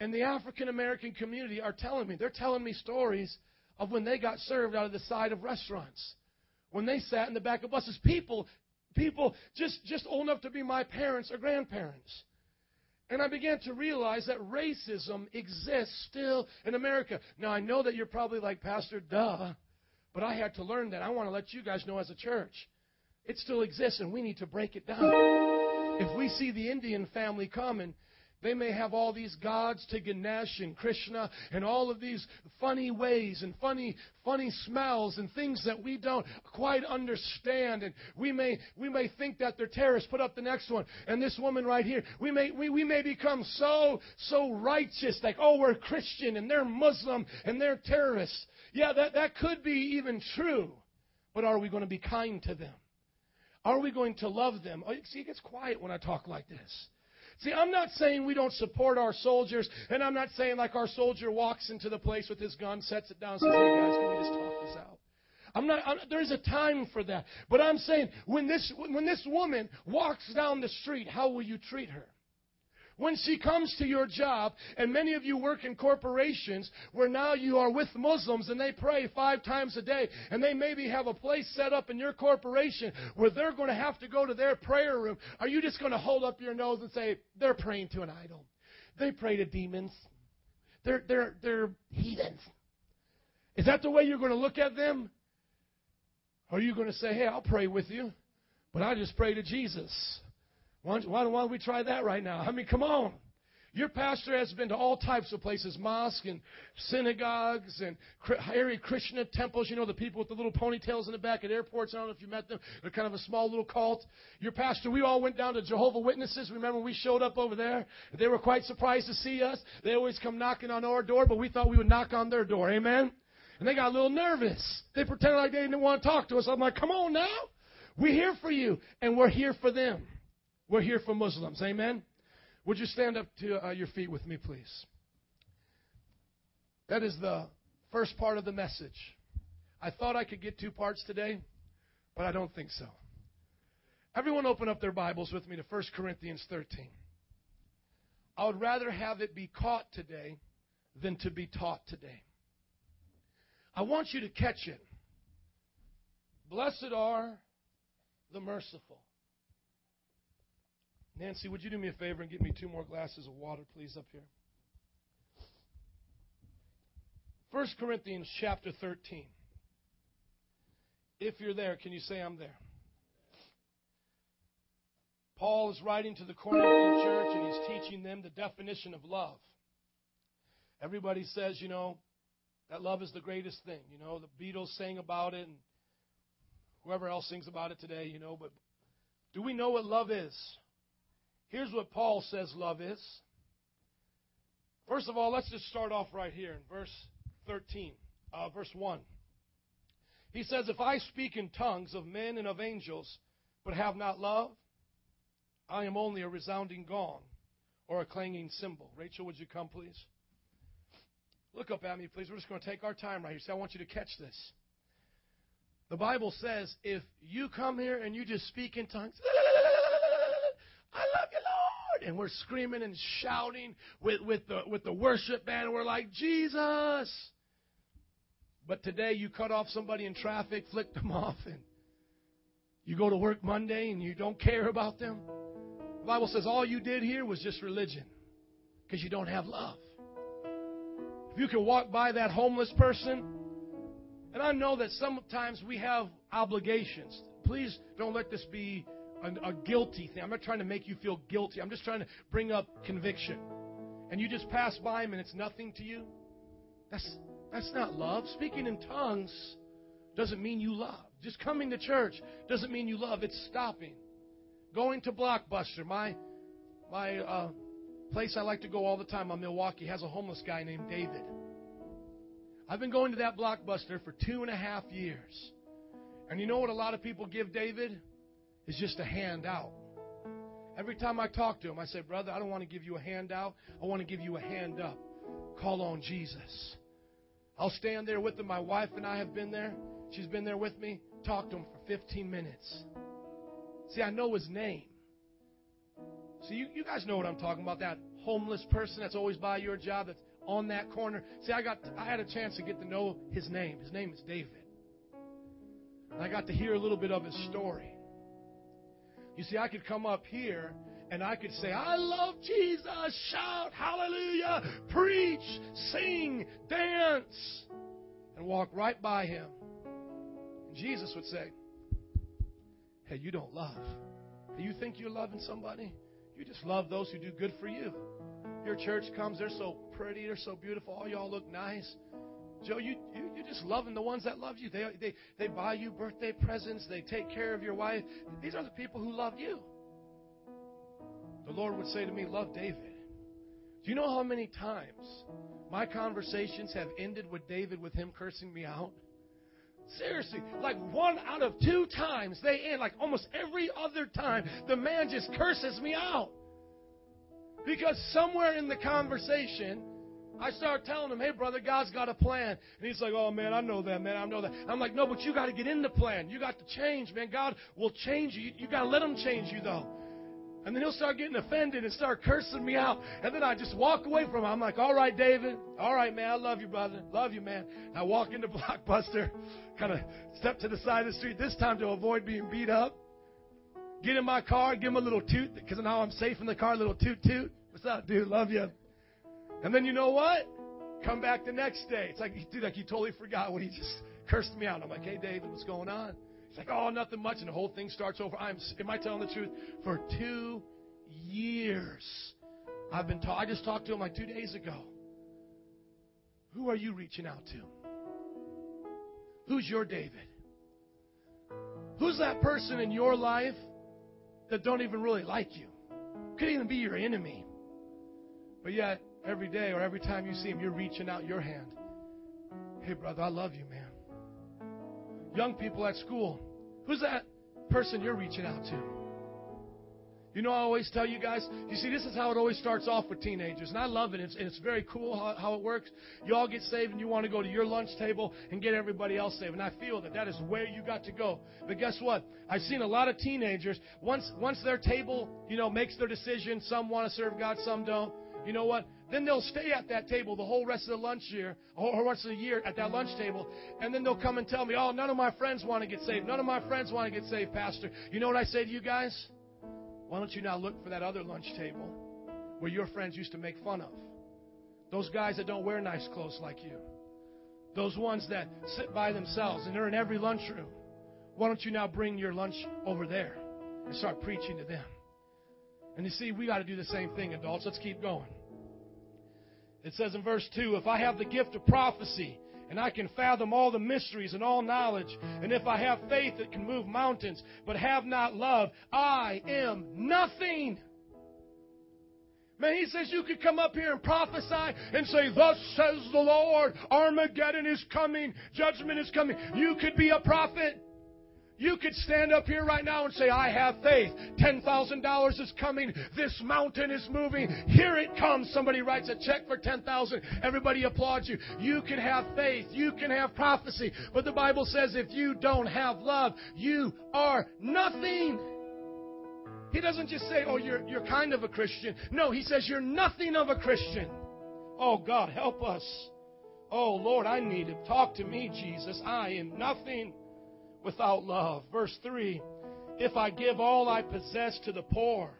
and the African American community are telling me, they're telling me stories of when they got served out of the side of restaurants, when they sat in the back of buses. People, people just, just old enough to be my parents or grandparents. And I began to realize that racism exists still in America. Now, I know that you're probably like, Pastor, duh. But I had to learn that. I want to let you guys know as a church. It still exists, and we need to break it down. If we see the Indian family coming they may have all these gods to Ganesh and Krishna and all of these funny ways and funny, funny smells and things that we don't quite understand. And we may, we may think that they're terrorists. Put up the next one. And this woman right here, we may, we, we may become so, so righteous, like, oh, we're Christian and they're Muslim and they're terrorists. Yeah, that, that could be even true. But are we going to be kind to them? Are we going to love them? Oh, see, it gets quiet when I talk like this. See, I'm not saying we don't support our soldiers, and I'm not saying like our soldier walks into the place with his gun, sets it down, says, "Hey guys, can we just talk this out?" I'm not. I'm, there's a time for that, but I'm saying when this when this woman walks down the street, how will you treat her? When she comes to your job, and many of you work in corporations where now you are with Muslims and they pray five times a day, and they maybe have a place set up in your corporation where they're going to have to go to their prayer room, are you just going to hold up your nose and say, they're praying to an idol? They pray to demons. They're, they're, they're heathens. Is that the way you're going to look at them? Or are you going to say, hey, I'll pray with you, but I just pray to Jesus? Why don't, why don't we try that right now? I mean, come on. Your pastor has been to all types of places, mosques and synagogues and Hare Krishna temples. You know, the people with the little ponytails in the back at airports. I don't know if you met them. They're kind of a small little cult. Your pastor, we all went down to Jehovah Witnesses. Remember we showed up over there? They were quite surprised to see us. They always come knocking on our door, but we thought we would knock on their door. Amen? And they got a little nervous. They pretended like they didn't want to talk to us. I'm like, come on now. We're here for you, and we're here for them. We're here for Muslims. Amen? Would you stand up to uh, your feet with me, please? That is the first part of the message. I thought I could get two parts today, but I don't think so. Everyone open up their Bibles with me to 1 Corinthians 13. I would rather have it be caught today than to be taught today. I want you to catch it. Blessed are the merciful. Nancy, would you do me a favor and get me two more glasses of water, please, up here? 1 Corinthians chapter 13. If you're there, can you say I'm there? Paul is writing to the Corinthian church and he's teaching them the definition of love. Everybody says, you know, that love is the greatest thing. You know, the Beatles sang about it and whoever else sings about it today, you know, but do we know what love is? Here's what Paul says love is. First of all, let's just start off right here in verse 13, uh, verse 1. He says, If I speak in tongues of men and of angels, but have not love, I am only a resounding gong or a clanging cymbal. Rachel, would you come, please? Look up at me, please. We're just going to take our time right here. See, I want you to catch this. The Bible says if you come here and you just speak in tongues, and we're screaming and shouting with, with, the, with the worship band, we're like, Jesus! But today you cut off somebody in traffic, flick them off, and you go to work Monday and you don't care about them. The Bible says all you did here was just religion because you don't have love. If you can walk by that homeless person, and I know that sometimes we have obligations. Please don't let this be a, a guilty thing. I'm not trying to make you feel guilty. I'm just trying to bring up conviction. And you just pass by him and it's nothing to you. That's that's not love. Speaking in tongues doesn't mean you love. Just coming to church doesn't mean you love. It's stopping. Going to Blockbuster, my my uh, place I like to go all the time on Milwaukee has a homeless guy named David. I've been going to that Blockbuster for two and a half years. And you know what a lot of people give David? Is just a handout. Every time I talk to him, I say, Brother, I don't want to give you a handout. I want to give you a hand up. Call on Jesus. I'll stand there with him. My wife and I have been there. She's been there with me. Talk to him for 15 minutes. See, I know his name. See, you, you guys know what I'm talking about. That homeless person that's always by your job, that's on that corner. See, I got I had a chance to get to know his name. His name is David. And I got to hear a little bit of his story. You see, I could come up here and I could say, I love Jesus, shout, hallelujah, preach, sing, dance, and walk right by him. And Jesus would say, Hey, you don't love. Hey, you think you're loving somebody? You just love those who do good for you. Your church comes, they're so pretty, they're so beautiful, all y'all look nice. Joe, you, you, you're just loving the ones that love you. They, they, they buy you birthday presents. They take care of your wife. These are the people who love you. The Lord would say to me, Love David. Do you know how many times my conversations have ended with David with him cursing me out? Seriously, like one out of two times they end, like almost every other time, the man just curses me out. Because somewhere in the conversation, I start telling him, hey, brother, God's got a plan. And he's like, oh, man, I know that, man. I know that. I'm like, no, but you got to get in the plan. You got to change, man. God will change you. You, got to let him change you, though. And then he'll start getting offended and start cursing me out. And then I just walk away from him. I'm like, all right, David. All right, man. I love you, brother. Love you, man. And I walk into Blockbuster, kind of step to the side of the street, this time to avoid being beat up. Get in my car, give him a little toot, because now I'm safe in the car, a little toot toot. What's up, dude? Love you. And then you know what? Come back the next day. It's like, dude, like he totally forgot when he just cursed me out. I'm like, hey, David, what's going on? He's like, oh, nothing much. And the whole thing starts over. I'm, am I telling the truth? For two years, I've been ta- I just talked to him like two days ago. Who are you reaching out to? Who's your David? Who's that person in your life that don't even really like you? Could even be your enemy. But yet, every day or every time you see him, you're reaching out your hand. Hey, brother, I love you, man. Young people at school, who's that person you're reaching out to? You know, I always tell you guys, you see, this is how it always starts off with teenagers. And I love it. It's, it's very cool how, how it works. You all get saved and you want to go to your lunch table and get everybody else saved. And I feel that that is where you got to go. But guess what? I've seen a lot of teenagers, once, once their table, you know, makes their decision, some want to serve God, some don't. You know what? Then they'll stay at that table the whole rest of the lunch year, or rest of the year at that lunch table, and then they'll come and tell me, "Oh, none of my friends want to get saved. None of my friends want to get saved, Pastor." You know what I say to you guys? Why don't you now look for that other lunch table where your friends used to make fun of? Those guys that don't wear nice clothes like you. Those ones that sit by themselves and they're in every lunchroom. Why don't you now bring your lunch over there and start preaching to them? And you see, we got to do the same thing, adults. Let's keep going. It says in verse 2 If I have the gift of prophecy and I can fathom all the mysteries and all knowledge. And if I have faith that can move mountains, but have not love, I am nothing. Man, he says you could come up here and prophesy and say, Thus says the Lord, Armageddon is coming, judgment is coming. You could be a prophet. You could stand up here right now and say, I have faith. $10,000 is coming. This mountain is moving. Here it comes. Somebody writes a check for 10,000. Everybody applauds you. You can have faith. You can have prophecy. But the Bible says if you don't have love, you are nothing. He doesn't just say, oh, you're, you're kind of a Christian. No, he says you're nothing of a Christian. Oh, God, help us. Oh, Lord, I need to talk to me, Jesus. I am nothing without love. Verse 3 If I give all I possess to the poor.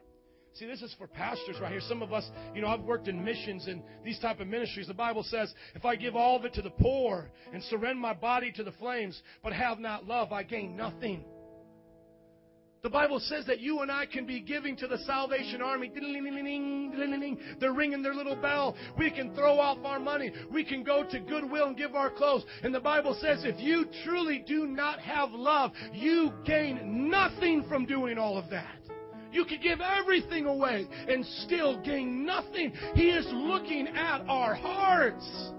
See, this is for pastors right here. Some of us, you know, I've worked in missions and these type of ministries. The Bible says, if I give all of it to the poor and surrender my body to the flames, but have not love, I gain nothing. The Bible says that you and I can be giving to the Salvation Army. They're ringing their little bell. We can throw off our money. We can go to Goodwill and give our clothes. And the Bible says if you truly do not have love, you gain nothing from doing all of that. You could give everything away and still gain nothing. He is looking at our hearts.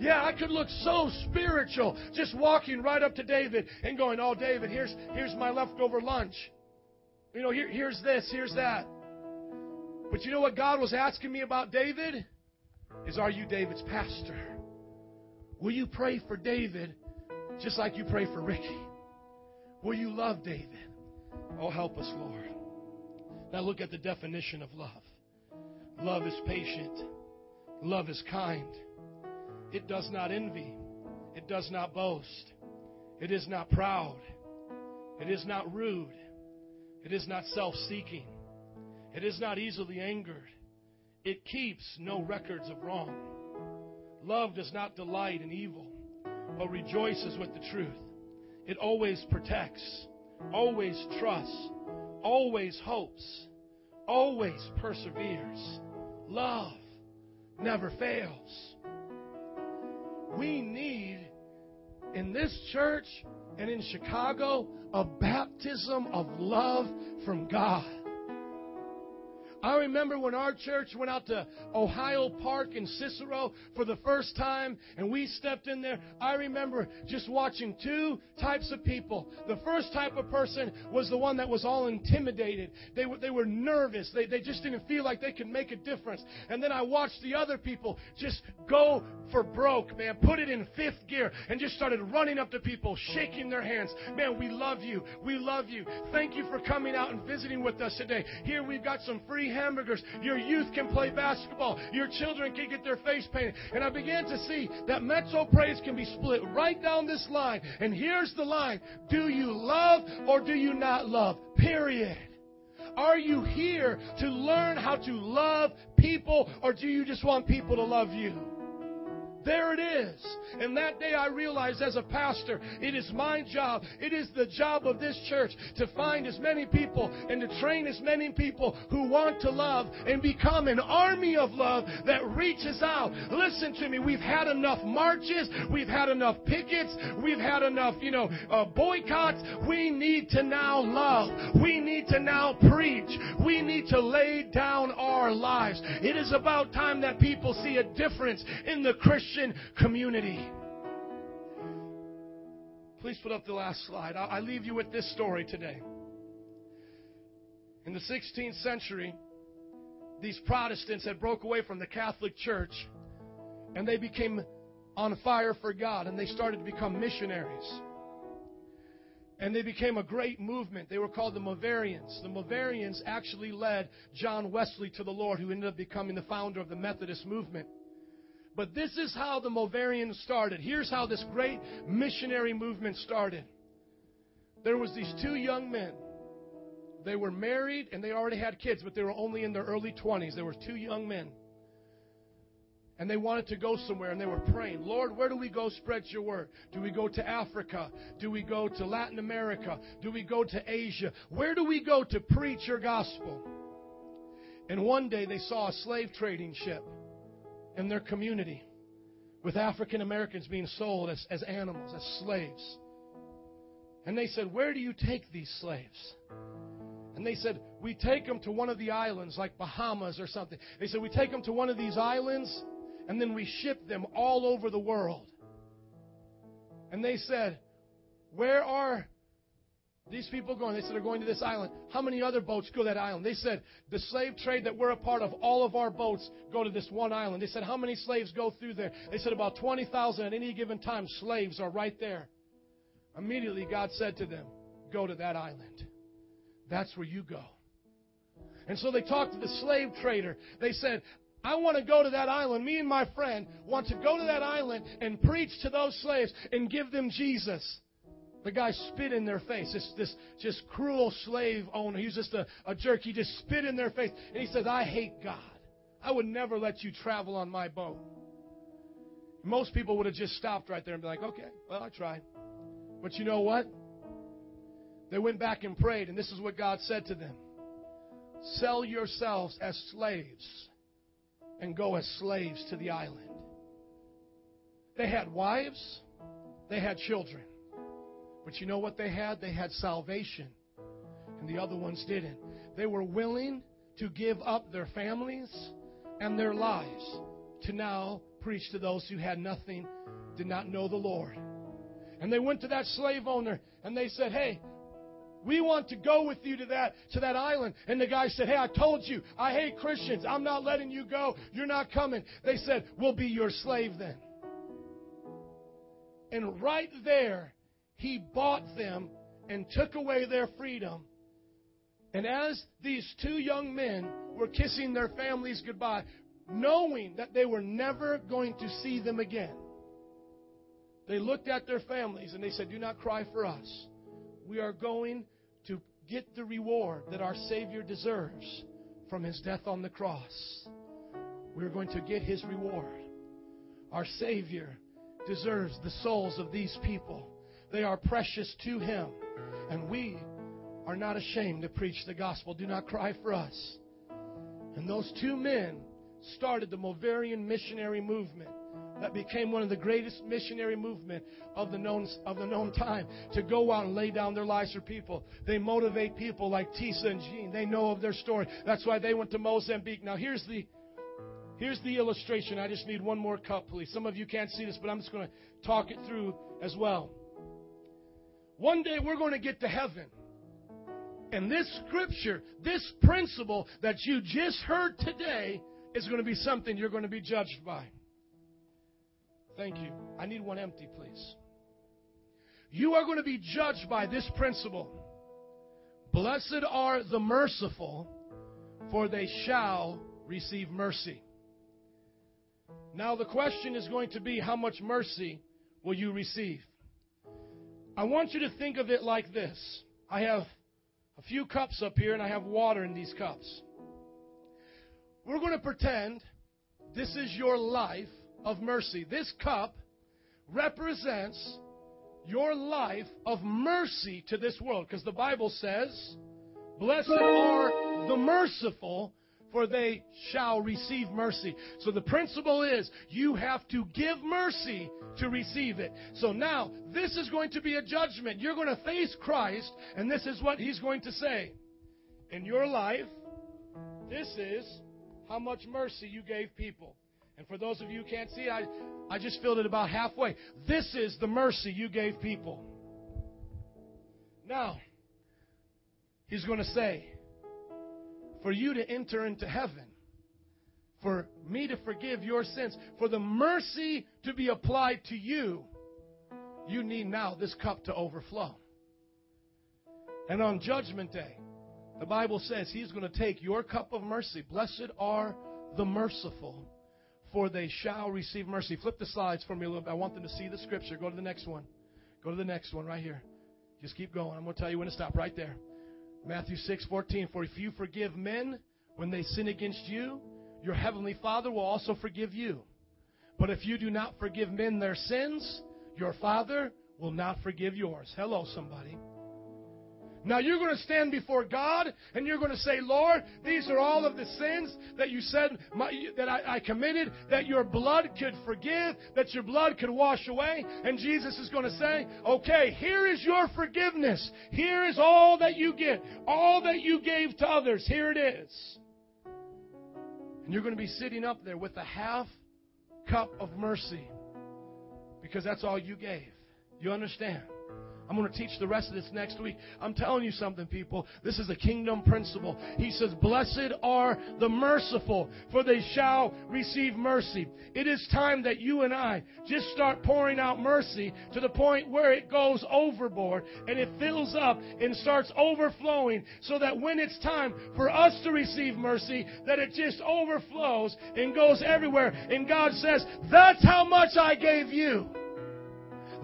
Yeah, I could look so spiritual just walking right up to David and going, Oh, David, here's, here's my leftover lunch. You know, here, here's this, here's that. But you know what God was asking me about David? Is are you David's pastor? Will you pray for David just like you pray for Ricky? Will you love David? Oh, help us, Lord. Now look at the definition of love. Love is patient. Love is kind. It does not envy. It does not boast. It is not proud. It is not rude. It is not self seeking. It is not easily angered. It keeps no records of wrong. Love does not delight in evil, but rejoices with the truth. It always protects, always trusts, always hopes, always perseveres. Love never fails. We need in this church and in Chicago a baptism of love from God. I remember when our church went out to Ohio Park in Cicero for the first time and we stepped in there. I remember just watching two types of people. The first type of person was the one that was all intimidated. They were, they were nervous. They, they just didn't feel like they could make a difference. And then I watched the other people just go for broke, man. Put it in fifth gear and just started running up to people, shaking their hands. Man, we love you. We love you. Thank you for coming out and visiting with us today. Here we've got some free hamburgers. Your youth can play basketball. Your children can get their face painted. And I began to see that Metro Praise can be split right down this line. And here's the line Do you love or do you not love? Period. Are you here to learn how to love people or do you just want people to love you? There it is. And that day I realized as a pastor, it is my job, it is the job of this church to find as many people and to train as many people who want to love and become an army of love that reaches out. Listen to me, we've had enough marches, we've had enough pickets, we've had enough, you know, uh, boycotts. We need to now love. We need to now preach. We need to lay down our lives. It is about time that people see a difference in the Christian community. Please put up the last slide. I leave you with this story today. In the 16th century, these Protestants had broke away from the Catholic Church and they became on fire for God and they started to become missionaries. And they became a great movement. They were called the Moravians. The Moravians actually led John Wesley to the Lord, who ended up becoming the founder of the Methodist movement. But this is how the Moravians started. Here's how this great missionary movement started. There was these two young men. They were married and they already had kids, but they were only in their early 20s. There were two young men. And they wanted to go somewhere and they were praying, Lord, where do we go spread your word? Do we go to Africa? Do we go to Latin America? Do we go to Asia? Where do we go to preach your gospel? And one day they saw a slave trading ship in their community with African Americans being sold as, as animals, as slaves. And they said, Where do you take these slaves? And they said, We take them to one of the islands, like Bahamas or something. They said, We take them to one of these islands, and then we ship them all over the world. And they said, Where are these people going, they said, are going to this island. How many other boats go to that island? They said, the slave trade that we're a part of, all of our boats go to this one island. They said, how many slaves go through there? They said, about 20,000 at any given time. Slaves are right there. Immediately, God said to them, go to that island. That's where you go. And so they talked to the slave trader. They said, I want to go to that island. Me and my friend want to go to that island and preach to those slaves and give them Jesus. The guy spit in their face. This, this just cruel slave owner. He was just a, a jerk. He just spit in their face. And he says, I hate God. I would never let you travel on my boat. Most people would have just stopped right there and be like, okay, well, I tried. But you know what? They went back and prayed, and this is what God said to them Sell yourselves as slaves and go as slaves to the island. They had wives, they had children. But you know what they had? They had salvation, and the other ones didn't. They were willing to give up their families and their lives to now preach to those who had nothing, did not know the Lord. And they went to that slave owner and they said, Hey, we want to go with you to that to that island. And the guy said, Hey, I told you, I hate Christians. I'm not letting you go. You're not coming. They said, We'll be your slave then. And right there, he bought them and took away their freedom. And as these two young men were kissing their families goodbye, knowing that they were never going to see them again, they looked at their families and they said, Do not cry for us. We are going to get the reward that our Savior deserves from his death on the cross. We're going to get his reward. Our Savior deserves the souls of these people. They are precious to Him. And we are not ashamed to preach the gospel. Do not cry for us. And those two men started the Moravian missionary movement that became one of the greatest missionary movement of the known of the known time to go out and lay down their lives for people. They motivate people like Tisa and Jean. They know of their story. That's why they went to Mozambique. Now here's the here's the illustration. I just need one more cup, please. Some of you can't see this, but I'm just going to talk it through as well. One day we're going to get to heaven. And this scripture, this principle that you just heard today is going to be something you're going to be judged by. Thank you. I need one empty, please. You are going to be judged by this principle. Blessed are the merciful, for they shall receive mercy. Now, the question is going to be how much mercy will you receive? I want you to think of it like this I have a few cups up here, and I have water in these cups. We're going to pretend this is your life of mercy. This cup represents your life of mercy to this world. Because the Bible says, Blessed are the merciful, for they shall receive mercy. So the principle is you have to give mercy to receive it. So now, this is going to be a judgment. You're going to face Christ, and this is what he's going to say. In your life, this is how much mercy you gave people. And for those of you who can't see, I, I just filled it about halfway. This is the mercy you gave people. Now, he's going to say, for you to enter into heaven, for me to forgive your sins, for the mercy to be applied to you, you need now this cup to overflow. And on Judgment Day, the Bible says He's going to take your cup of mercy. Blessed are the merciful, for they shall receive mercy. Flip the slides for me a little bit. I want them to see the scripture. Go to the next one. Go to the next one right here. Just keep going. I'm going to tell you when to stop right there. Matthew 6 14. For if you forgive men when they sin against you, your heavenly Father will also forgive you. But if you do not forgive men their sins, your Father will not forgive yours. Hello, somebody. Now you're going to stand before God and you're going to say, Lord, these are all of the sins that you said my, that I, I committed, that your blood could forgive, that your blood could wash away. And Jesus is going to say, okay, here is your forgiveness. Here is all that you get, all that you gave to others. Here it is. And you're going to be sitting up there with a half cup of mercy because that's all you gave. You understand? I'm going to teach the rest of this next week. I'm telling you something, people. This is a kingdom principle. He says, Blessed are the merciful, for they shall receive mercy. It is time that you and I just start pouring out mercy to the point where it goes overboard and it fills up and starts overflowing so that when it's time for us to receive mercy, that it just overflows and goes everywhere. And God says, That's how much I gave you.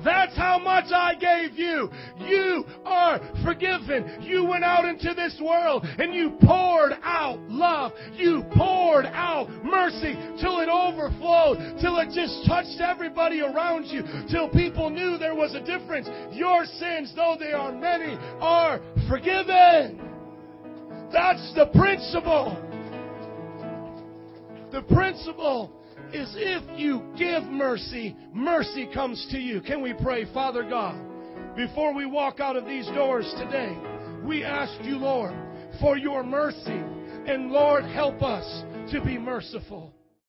That's how much I gave you. You are forgiven. You went out into this world and you poured out love. You poured out mercy till it overflowed, till it just touched everybody around you, till people knew there was a difference. Your sins, though they are many, are forgiven. That's the principle. The principle is if you give mercy, mercy comes to you. Can we pray, Father God, before we walk out of these doors today, we ask you, Lord, for your mercy. And Lord, help us to be merciful.